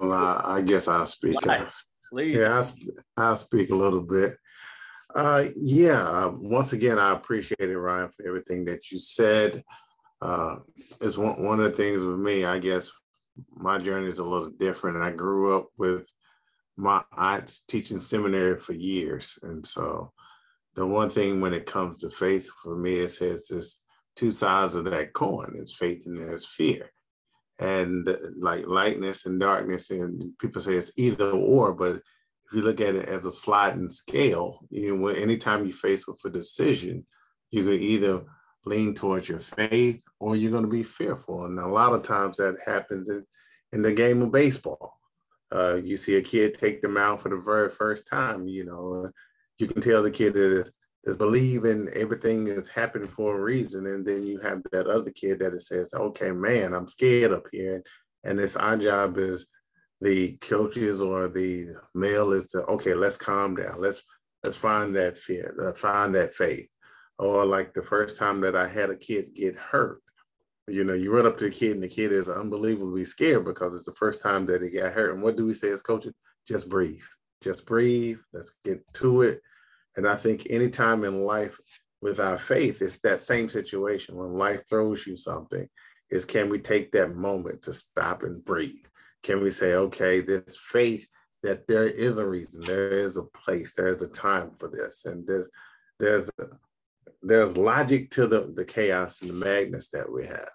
Well, I, I guess I'll speak. Please. Yeah, I'll, I'll, speak a little bit. Uh, yeah, uh, once again, I appreciate it, Ryan, for everything that you said. Uh, it's one, one of the things with me, I guess my journey is a little different. I grew up with my aunts teaching seminary for years. And so the one thing when it comes to faith for me, it says there's two sides of that coin. It's faith and there's fear. And like lightness and darkness, and people say it's either or, but if you look at it as a sliding scale, you know, anytime you're faced with a decision, you can either lean towards your faith or you're going to be fearful. And a lot of times that happens in, in the game of baseball. Uh, you see a kid take the mound for the very first time, you know, you can tell the kid that is, is believing everything is happening for a reason. And then you have that other kid that says, okay, man, I'm scared up here. And it's our job is the coaches or the male is to, okay, let's calm down. Let's, let's find that fear, uh, find that faith or like the first time that I had a kid get hurt. You know, you run up to the kid and the kid is unbelievably scared because it's the first time that he got hurt. And what do we say as coaches? Just breathe. Just breathe. Let's get to it. And I think anytime in life with our faith, it's that same situation. When life throws you something, is can we take that moment to stop and breathe? Can we say, okay, this faith that there is a reason, there is a place, there is a time for this, and there's there's there's logic to the, the chaos and the madness that we have.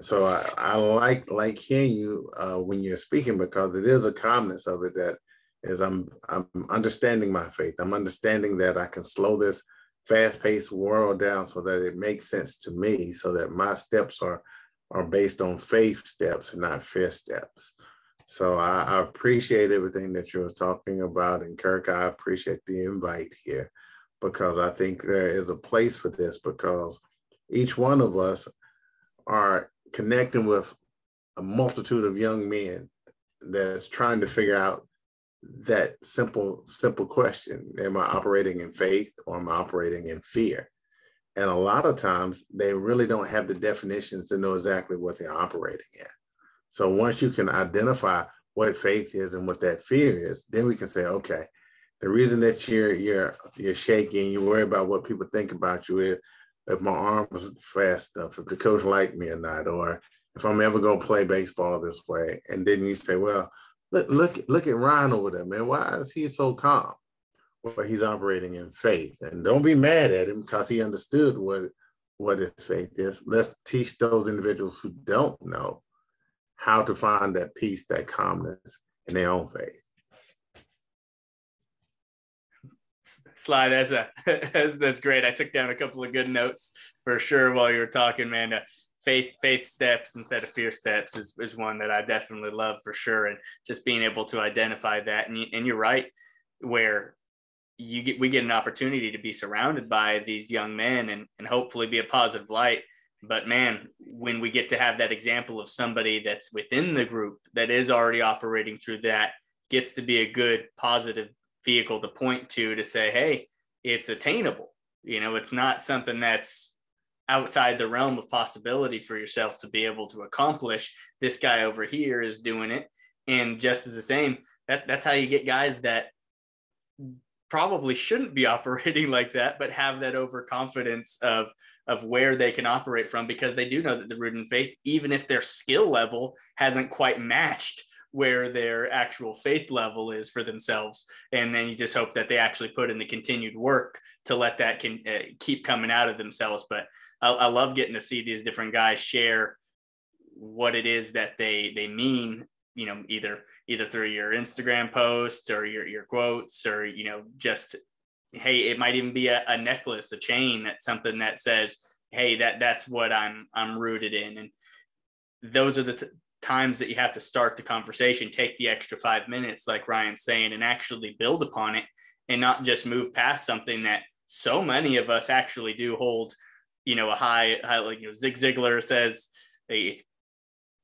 So I, I like like hearing you uh, when you're speaking because it is a calmness of it that is I'm I'm understanding my faith. I'm understanding that I can slow this fast-paced world down so that it makes sense to me, so that my steps are are based on faith steps and not fear steps. So I, I appreciate everything that you were talking about, and Kirk, I appreciate the invite here because I think there is a place for this because each one of us are connecting with a multitude of young men that's trying to figure out that simple simple question. Am i operating in faith or am i operating in fear? And a lot of times they really don't have the definitions to know exactly what they're operating in. So once you can identify what faith is and what that fear is then we can say okay the reason that you're you're you're shaking, you worry about what people think about you is if my arm is fast enough, if the coach like me or not, or if I'm ever gonna play baseball this way. And then you say, well, look look look at Ryan over there, man. Why is he so calm? Well, he's operating in faith, and don't be mad at him because he understood what what his faith is. Let's teach those individuals who don't know how to find that peace, that calmness in their own faith. Sly, that's a <laughs> that's, that's great. I took down a couple of good notes for sure while you were talking, man. Faith faith steps instead of fear steps is, is one that I definitely love for sure, and just being able to identify that. And you, and you're right, where you get we get an opportunity to be surrounded by these young men and and hopefully be a positive light. But man, when we get to have that example of somebody that's within the group that is already operating through that, gets to be a good positive vehicle to point to to say, hey, it's attainable. You know, it's not something that's outside the realm of possibility for yourself to be able to accomplish. This guy over here is doing it. And just as the same, that, that's how you get guys that probably shouldn't be <laughs> operating like that, but have that overconfidence of of where they can operate from because they do know that the root in faith, even if their skill level hasn't quite matched where their actual faith level is for themselves and then you just hope that they actually put in the continued work to let that can uh, keep coming out of themselves but I, I, love getting to see these different guys share what it is that they they mean you know either either through your instagram posts or your, your quotes or you know just hey it might even be a, a necklace a chain that's something that says hey that that's what i'm i'm rooted in. And those are the t- times that you have to start the conversation, take the extra five minutes, like Ryan's saying, and actually build upon it and not just move past something that so many of us actually do hold, you know, a high, high like you know, Zig Ziglar says,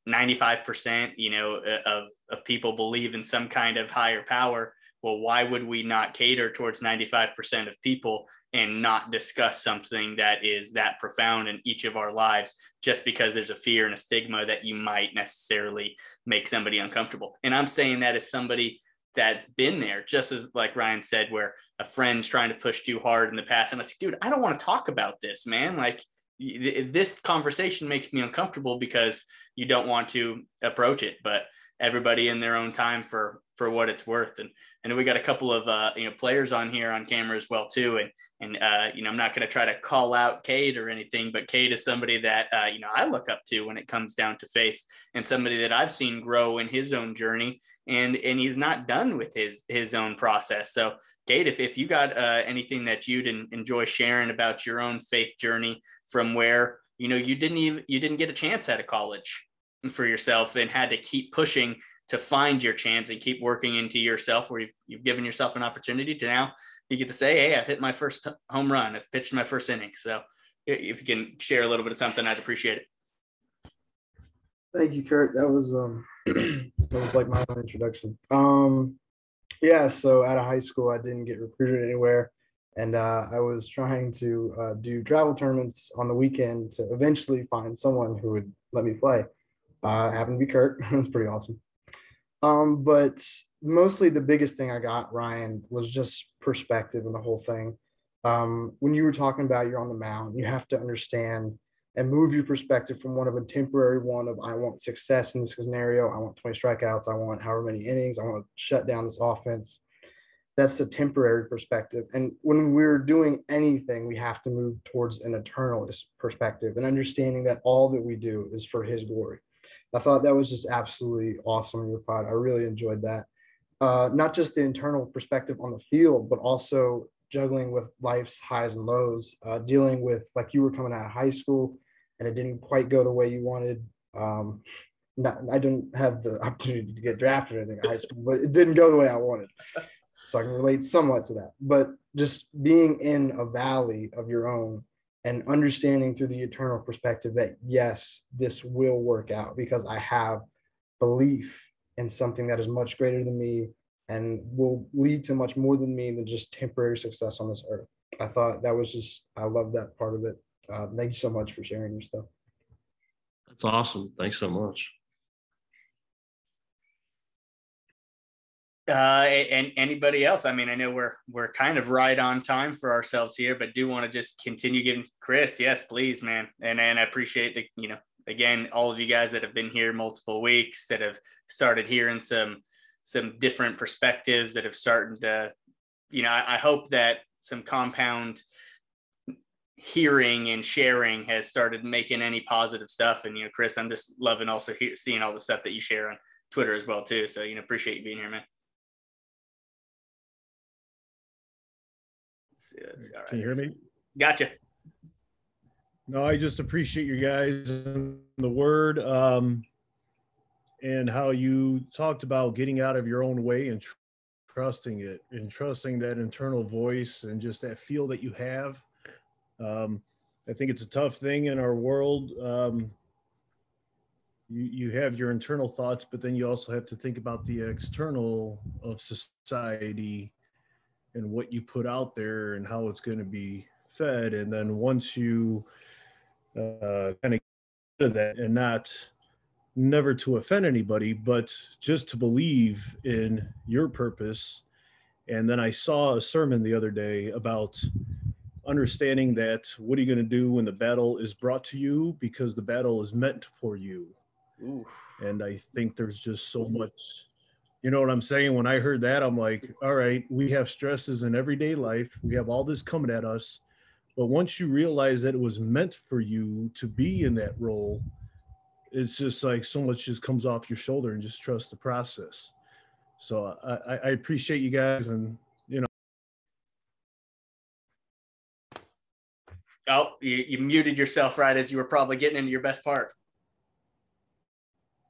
95% you know uh, of of people believe in some kind of higher power. Well why would we not cater towards 95% of people and not discuss something that is that profound in each of our lives just because there's a fear and a stigma that you might necessarily make somebody uncomfortable? And i'm saying that as somebody that's been there just as like ryan said where a friend's trying to push too hard in the past. And i'm like dude i don't want to talk about this man. Like this conversation makes me uncomfortable because you don't want to approach it. But everybody in their own time for for what it's worth. And and we got a couple of uh, you know players on here on camera as well too. And and uh, you know I'm not going to try to call out Cade or anything but Cade is somebody that uh, you know I look up to when it comes down to faith and somebody that I've seen grow in his own journey and and he's not done with his his own process. So Cade if, if you got uh, anything that you'd enjoy sharing about your own faith journey from where you know you didn't even you didn't get a chance at a college for yourself and had to keep pushing to find your chance and keep working into yourself where you've, you've given yourself an opportunity to now you get to say hey i've hit my first home run i've pitched my first inning so if you can share a little bit of something i'd appreciate it thank you Kirk that was um <clears throat> that was like my own introduction um yeah so out of high school i didn't get recruited anywhere and uh, I was trying to uh, do travel tournaments on the weekend to eventually find someone who would let me play. Uh, happened to be Kirk. <laughs> it was pretty awesome. Um, but mostly the biggest thing I got, Ryan, was just perspective and the whole thing. Um, when you were talking about you're on the mound, you have to understand and move your perspective from one of a temporary one of I want success in this scenario, I want 20 strikeouts, I want however many innings, I want to shut down this offense that's a temporary perspective. And when we're doing anything, we have to move towards an eternalist perspective and understanding that all that we do is for His glory. I thought that was just absolutely awesome your pod. I really enjoyed that. Uh, not just the internal perspective on the field, but also juggling with life's highs and lows, uh, dealing with like you were coming out of high school and it didn't quite go the way you wanted. Um, not, I didn't have the <laughs> opportunity to get drafted or anything in high school, but it didn't go the way I wanted so I can relate somewhat to that. But just being in a valley of your own and understanding through the eternal perspective that yes, this will work out because I have belief in something that is much greater than me and will lead to much more than me than just temporary success on this earth. I thought that was just, I love that part of it. Uh, thank you so much for sharing your stuff. That's awesome. Thanks so much. Uh, and anybody else? I mean, I know we're we're kind of right on time for ourselves here, but do want to just continue giving Chris. Yes, please, man. And and I appreciate the you know again all of you guys that have been here multiple weeks that have started hearing some some different perspectives that have started to you know I, I hope that some compound hearing and sharing has started making any positive stuff. And you know, Chris, I'm just loving also he- seeing all the stuff that you share on Twitter as well too. So you know, appreciate you being here, man. See. All right. Can you hear me? Gotcha. No, I just appreciate you guys and the word um, and how you talked about getting out of your own way and tr- trusting it and trusting that internal voice and just that feel that you have. Um, I think it's a tough thing in our world. Um, you, you have your internal thoughts, but then you also have to think about the external of society and what you put out there and how it's going to be fed and then once you uh, kind of get to that and not never to offend anybody but just to believe in your purpose and then i saw a sermon the other day about understanding that what are you going to do when the battle is brought to you because the battle is meant for you Oof. and i think there's just so much you know what I'm saying? When I heard that, I'm like, all right, we have stresses in everyday life. We have all this coming at us. But once you realize that it was meant for you to be in that role, it's just like so much just comes off your shoulder and just trust the process. So I, I appreciate you guys and you know. Oh, you, you muted yourself right as you were probably getting into your best part.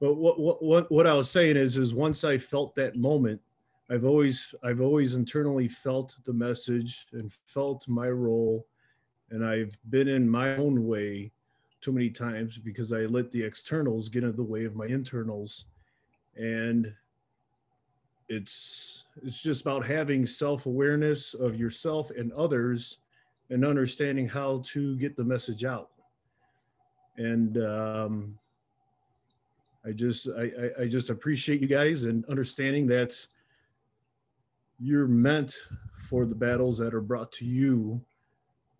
But what, what, what, I was saying is, is once I felt that moment, I've always, I've always internally felt the message and felt my role. And I've been in my own way too many times because I let the externals get in the way of my internals. And it's it's just about having self-awareness of yourself and others and understanding how to get the message out. And um, I just I, I, I just appreciate you guys and understanding that you're meant for the battles that are brought to you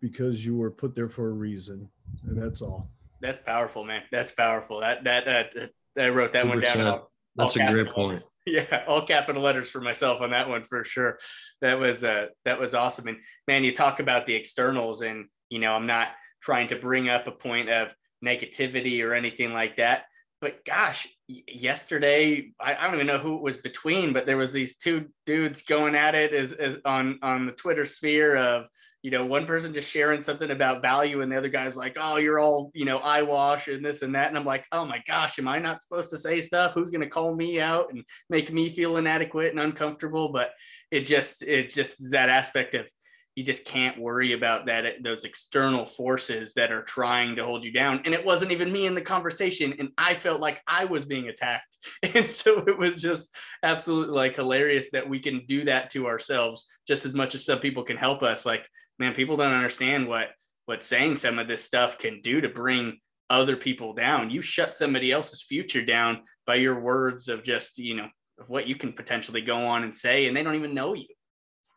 because you were put there for a reason and that's all. That's powerful man. That's powerful. That that uh, i wrote that 100%. one down all, that's all a great point. <laughs> yeah all capital letters for myself on that one for sure. That was uh that was awesome. And man you talk about the externals and you know i'm not trying to bring up a point of negativity or anything like that but gosh, yesterday I, I, don't even know who it was between, but there was these two dudes going at it as, as on on the Twitter sphere of you know, one person just sharing something about value and the other guy's like, oh, you're all, you know, eyewash and this and that. And I'm like, oh my gosh, am I not supposed to say stuff? Who's to call me out and make me feel inadequate and uncomfortable? But it just, it just that aspect of you just can't worry about that, eh, those external forces that are trying to hold you down. And it wasn't even me in the conversation. And I felt like I was being attacked. <laughs> And so it was just absolutely like hilarious that we can do that to ourselves just as much as some people can help us. Like, man, people don't understand what what saying some of this stuff can do to bring other people down. You shut somebody else's future down by your words of just, you know, of what you can potentially go on and say, and they don't even know you.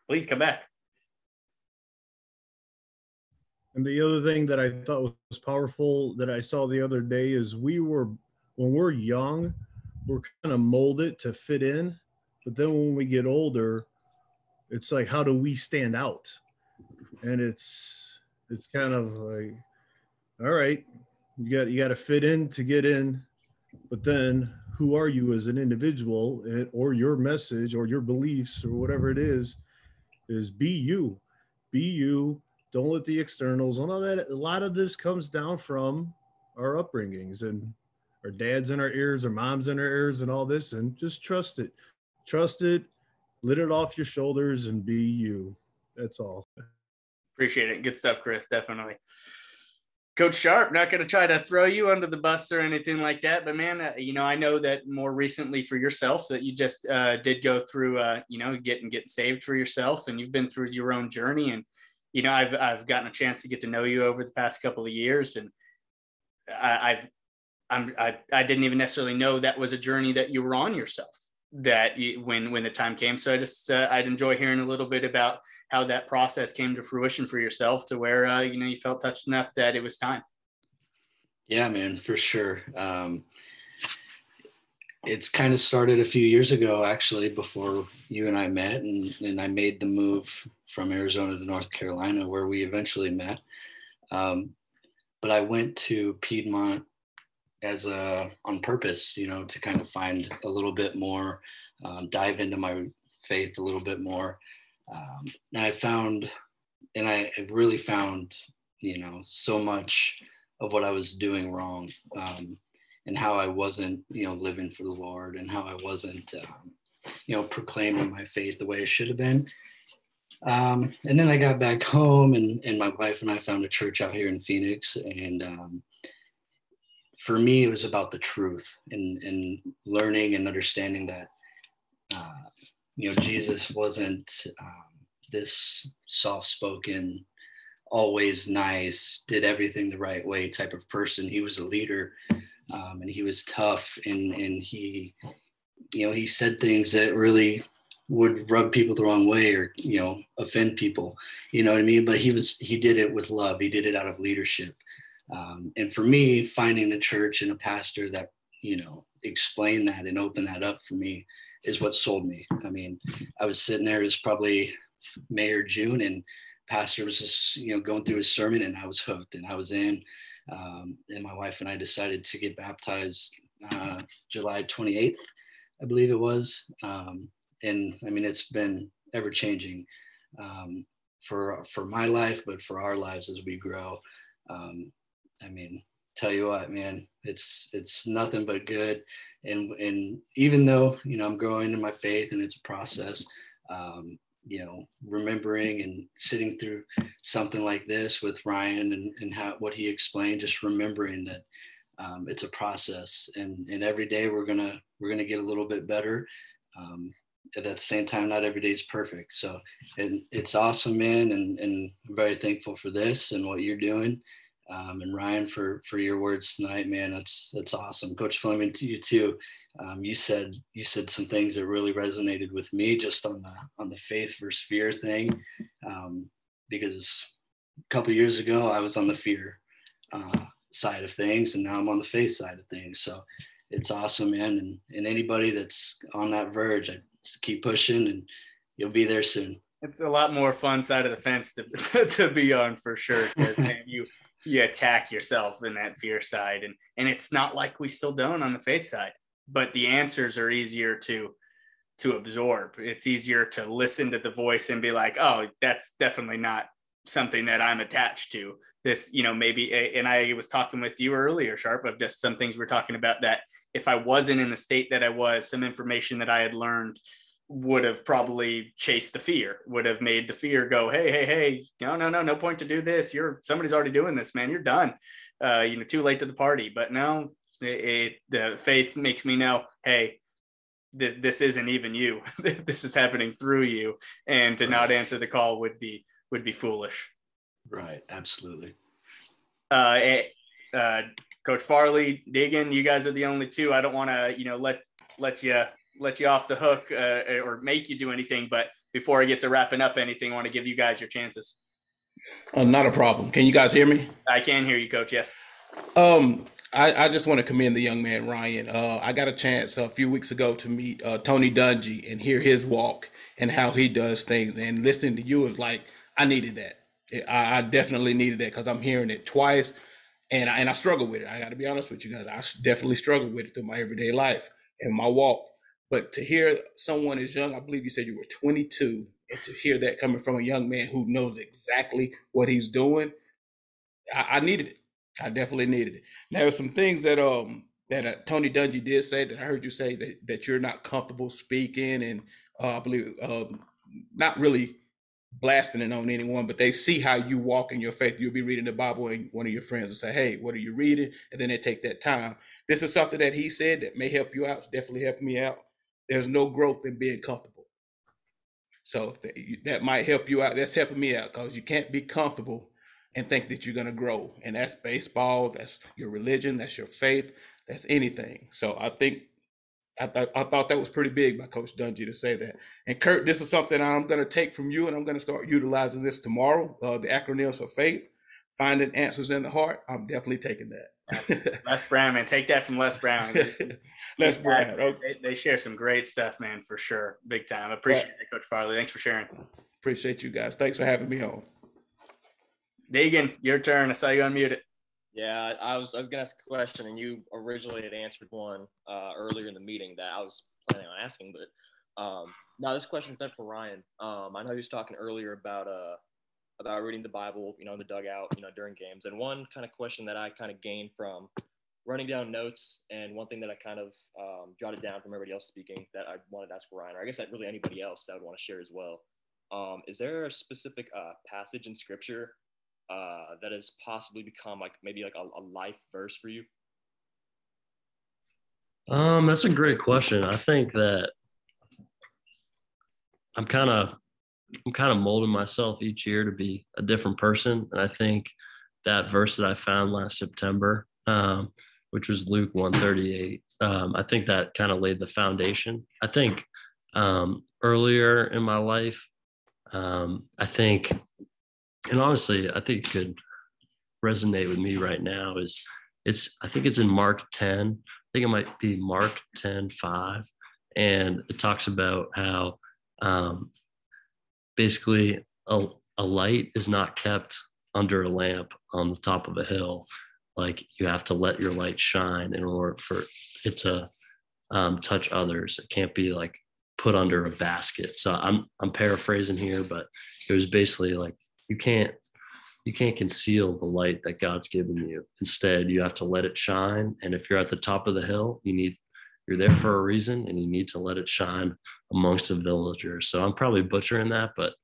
Please come back. And the other thing that I thought was powerful that I saw the other day is we were, when we're young, we're kind of molded to fit in. But then when we get older, it's like, how do we stand out? and it's it's kind of like all right you got you got to fit in to get in but then who are you as an individual eh, or your message or your beliefs or whatever it is is be you be you don't let the externals and all that a lot of this comes down from our upbringings and our dads in our ears our moms in our ears and all this and just trust it trust it let it off your shoulders and be you that's all Appreciate it. Good stuff, Chris. Definitely. Coach Sharp, not going to try to throw you under the bus or anything like that, but man, uh, you know, I know that more recently for yourself that you just uh, did go through, uh, you know, getting getting saved for yourself, and you've been through your own journey, and you know, I've I've gotten a chance to get to know you over the past couple of years, and I, I've I'm I, I didn't even necessarily know that was a journey that you were on yourself that you, when when the time came. So I just uh, I'd enjoy hearing a little bit about how that process came to fruition for yourself to where uh, you know you felt touched enough that it was time. Yeah, man, for sure. Um, it's kind of started a few years ago, actually, before you and I met, and, and I made the move from Arizona to North Carolina, where we eventually met. Um, but I went to Piedmont as a on purpose, you know, to kind of find a little bit more, um, dive into my faith a little bit more. Um, and I found, and I really found, you know, so much of what I was doing wrong, um, and how I wasn't, you know, living for the Lord, and how I wasn't, um, you know, proclaiming my faith the way it should have been. Um, and then I got back home, and and my wife and I found a church out here in Phoenix, and um, for me, it was about the truth and, and learning and understanding that, uh, you know, Jesus wasn't um, this soft spoken, always nice, did everything the right way type of person. He was a leader um, and he was tough and, and he, you know, he said things that really would rub people the wrong way or, you know, offend people, you know what I mean? But he was, he did it with love. He did it out of leadership. Um, and for me, finding a church and a pastor that, you know, explain that and open that up for me is what sold me. I mean, I was sitting there as probably May or June and pastor was just, you know, going through his sermon and I was hooked and I was in. Um, and my wife and I decided to get baptized uh, July 28th, I believe it was. Um, and I mean, it's been ever changing um, for, for my life, but for our lives as we grow. Um, I mean, tell you what, man, it's it's nothing but good. And and even though you know I'm growing in my faith and it's a process, um, you know, remembering and sitting through something like this with Ryan and, and how what he explained, just remembering that um, it's a process and, and every day we're gonna we're gonna get a little bit better. Um, at the same time, not every day is perfect. So and it's awesome, man, and, and I'm very thankful for this and what you're doing. Um, and Ryan for for your words tonight, man. That's that's awesome, Coach Fleming. To you too. Um, you said you said some things that really resonated with me, just on the on the faith versus fear thing, um, because a couple years ago I was on the fear uh, side of things, and now I'm on the faith side of things. So it's awesome, man. And and anybody that's on that verge, I just keep pushing, and you'll be there soon. It's a lot more fun side of the fence to, <laughs> to be on for sure. Man, you you attack yourself in that fear side and and it's not like we still don't on the faith side but the answers are easier to to absorb it's easier to listen to the voice and be like oh that's definitely not something that i'm attached to this you know maybe and i was talking with you earlier sharp of just some things we're talking about that if i wasn't in the state that i was some information that i had learned would have probably chased the fear, would have made the fear go, hey, hey, hey, no, no, no, no point to do this. You're somebody's already doing this, man. You're done. Uh, you know, too late to the party. But now it, it, the faith makes me know, hey, th- this isn't even you. <laughs> this is happening through you, and to right. not answer the call would be would be foolish. Right. Absolutely. Uh, eh, uh, Coach Farley, Diggin, you guys are the only two. I don't want to, you know, let let you let you off the hook uh, or make you do anything. But before I get to wrapping up anything, I want to give you guys your chances. Uh, not a problem. Can you guys hear me? I can hear you, Coach. Yes. Um, I, I just want to commend the young man Ryan. Uh, I got a chance a few weeks ago to meet uh, Tony Dungy and hear his walk and how he does things. And listening to you is like I needed that. I, I definitely needed that because I'm hearing it twice, and I, and I struggle with it. I got to be honest with you guys. I definitely struggle with it through my everyday life and my walk. But to hear someone as young, I believe you said you were 22, and to hear that coming from a young man who knows exactly what he's doing, I, I needed it. I definitely needed it. There are some things that um that uh, Tony Dungy did say that I heard you say that, that you're not comfortable speaking, and uh, I believe um, not really blasting it on anyone, but they see how you walk in your faith. You'll be reading the Bible, and one of your friends will say, "Hey, what are you reading?" And then they take that time. This is something that he said that may help you out. It's definitely helped me out there's no growth in being comfortable. So that might help you out. That's helping me out because you can't be comfortable and think that you're going to grow. And that's baseball, that's your religion, that's your faith, that's anything. So I think I, th- I thought that was pretty big by Coach Dungy to say that. And Kirk, this is something I'm going to take from you, and I'm going to start utilizing this tomorrow. Uh, the acronyms for faith, finding answers in the heart. I'm definitely taking that. Les Brown, man, take that from Les Brown. Les <laughs> Brown, okay. they, they, share some great stuff, man, for sure, big time. Appreciate it, Coach Farley. Thanks for sharing. Appreciate you guys. Thanks for having me on. Deegan, your turn. I saw you unmuted. Yeah, I was I was gonna ask a question, and you originally had answered one uh, earlier in the meeting that I was planning on asking, but um, now this question is meant for Ryan. Um, I know he was talking earlier about uh, about reading the Bible, you know, in the dugout, you know, during games. And one kind of question that I kind of gained from running down notes, and one thing that I kind of um, jotted down from everybody else speaking that I wanted to ask Ryan, or I guess that really anybody else that I would want to share as well. Um, is there a specific uh, passage in Scripture uh, that has possibly become like maybe like a, a life verse for you? Um, that's a great question. I think that I'm kind of I'm kind of molding myself each year to be a different person. And I think that verse that I found last September, um, which was Luke 138, um, I think that kind of laid the foundation. I think um, earlier in my life, um, I think, and honestly, I think it could resonate with me right now is it's, I think it's in Mark 10. I think it might be Mark 10, 5. And it talks about how um, basically a, a light is not kept under a lamp on the top of a hill like you have to let your light shine in order for it to um, touch others it can't be like put under a basket so i'm i'm paraphrasing here but it was basically like you can't you can't conceal the light that god's given you instead you have to let it shine and if you're at the top of the hill you need you're there for a reason and you need to let it shine amongst the villagers. So I'm probably butchering that, but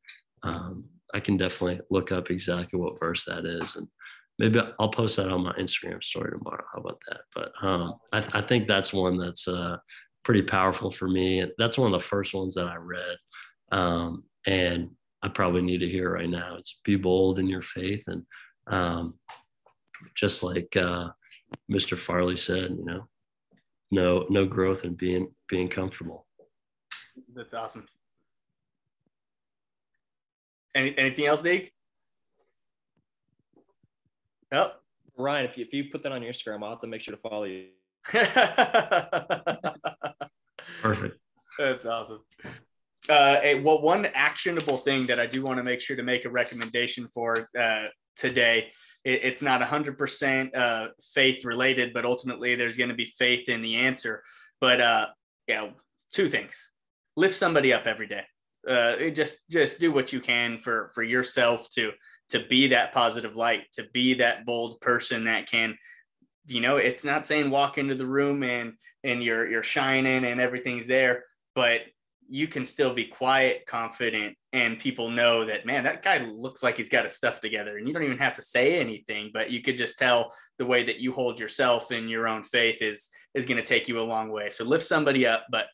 um, I can definitely look up exactly what verse that is. And maybe I'll post that on my Instagram story tomorrow. How about that? But um, I, I, think that's one that's uh, pretty powerful for me. That's one of the first ones that I read. Um, and I probably need to hear right now. It's be bold in your faith. And um, just like uh, Mr. Farley said, you know, no, no growth in being, being comfortable. That's awesome. Any, anything else, Dig? Yep. Ryan, if you, if you put that on your Instagram, I'll have to make sure to follow you. <laughs> Perfect. That's awesome. Uh, a, well, one actionable thing that I do want to make sure to make a recommendation for uh, today. It, it's not 100% uh, faith related, but ultimately there's going to be faith in the answer. But uh, you know, two things: lift somebody up every day. Uh, just just do what you can for for yourself to to be that positive light, to be that bold person that can you know it's not saying walk into the room and and you're you're shining and everything's there but you can still be quiet confident and people know that man that guy looks like he's got his stuff together and you don't even have to say anything but you could just tell the way that you hold yourself in your own faith is is going to take you a long way. So lift somebody up but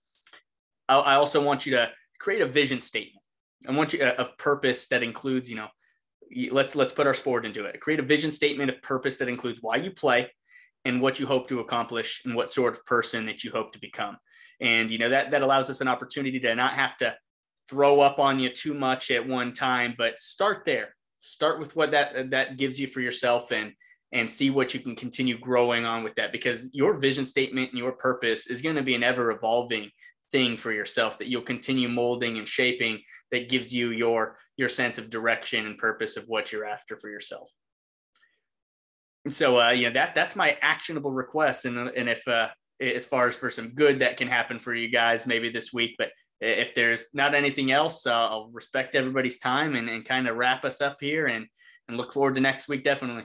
I, I also want you to create a vision statement. I want you uh, a, a purpose that includes you know let's let's put our sport into it. Create a vision statement of purpose that includes why you play and what you hope to accomplish and what sort of person that you hope to become. And you know that that allows us an opportunity to not have to throw up on you too much at one time, but start there. Start with what that that gives you for yourself and and see what you can continue growing on with that because your vision statement and your purpose is going to be an ever evolving thing for yourself that you'll continue molding and shaping that gives you your your sense of direction and purpose of what you're after for yourself so uh, you know that that's my actionable request, and and if uh, as far as for some good that can happen for you guys maybe this week, but if there's not anything else, uh, I'll respect everybody's time and, and kind of wrap us up here and and look forward to next week definitely.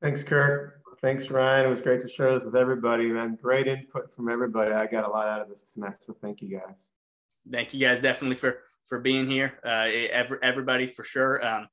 Thanks, Kirk. Thanks, Ryan. It was great to share this with everybody, man. Great input from everybody. I got a lot out of this tonight, so thank you guys. Thank you guys definitely for for being here. Uh, every, everybody for sure. Um,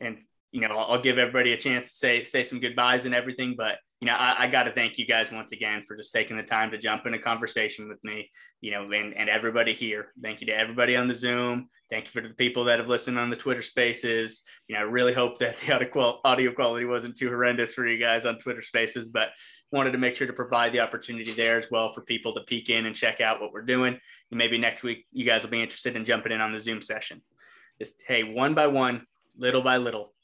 and you know I'll, I'll give everybody a chance to say say some goodbyes and everything, but you know, I, I got to thank you guys once again for just taking the time to jump in a conversation with me, you know, and, and everybody here. Thank you to everybody on the Zoom. Thank you for the people that have listened on the Twitter spaces. You know, I really hope that the audio quality wasn't too horrendous for you guys on Twitter spaces, but wanted to make sure to provide the opportunity there as well for people to peek in and check out what we're doing. And maybe next week you guys will be interested in jumping in on the Zoom session. Just, hey, one by one, little by little,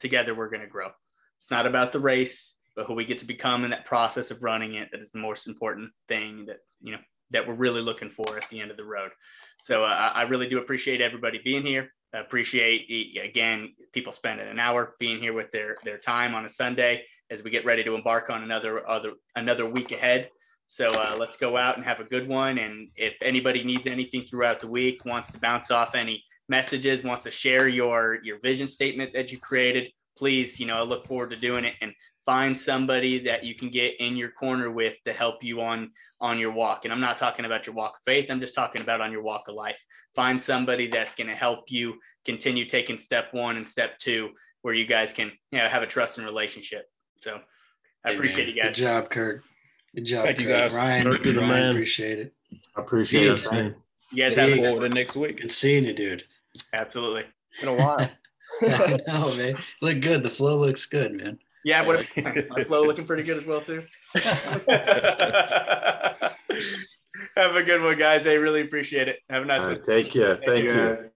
together we're going to grow. It's not about the race, but who we get to become in that process of running it. That is the most important thing that, you know, that we're really looking for at the end of the road. So uh, I really do appreciate everybody being here. I appreciate again people spending an hour being here with their their time on a Sunday as we get ready to embark on another other another week ahead. So uh, let's go out and have a good one. And if anybody needs anything throughout the week, wants to bounce off any messages, wants to share your your vision statement that you created, please, you know, I look forward to doing it and find somebody that you can get in your corner with to help you on on your walk. And I'm not talking about your walk of faith, I'm just talking about on your walk of life. Find somebody that's going to help you continue taking step 1 and step 2 where you guys can, you know, have a trust and relationship. So I hey, appreciate man. you guys. Good job, Kirk. Good job. Thank Kirk. you guys. Ryan, Ryan appreciate it. I appreciate it. You guys have forward to next week. Good seeing you, dude. Absolutely. Been a while. <laughs> I know, man. Look good. The flow looks good, man. Yeah, what <laughs> my flow looking pretty good as well too. <laughs> Have a good one, guys. I really appreciate it. Have a nice right, one. Take care. Thank, Thank you. you.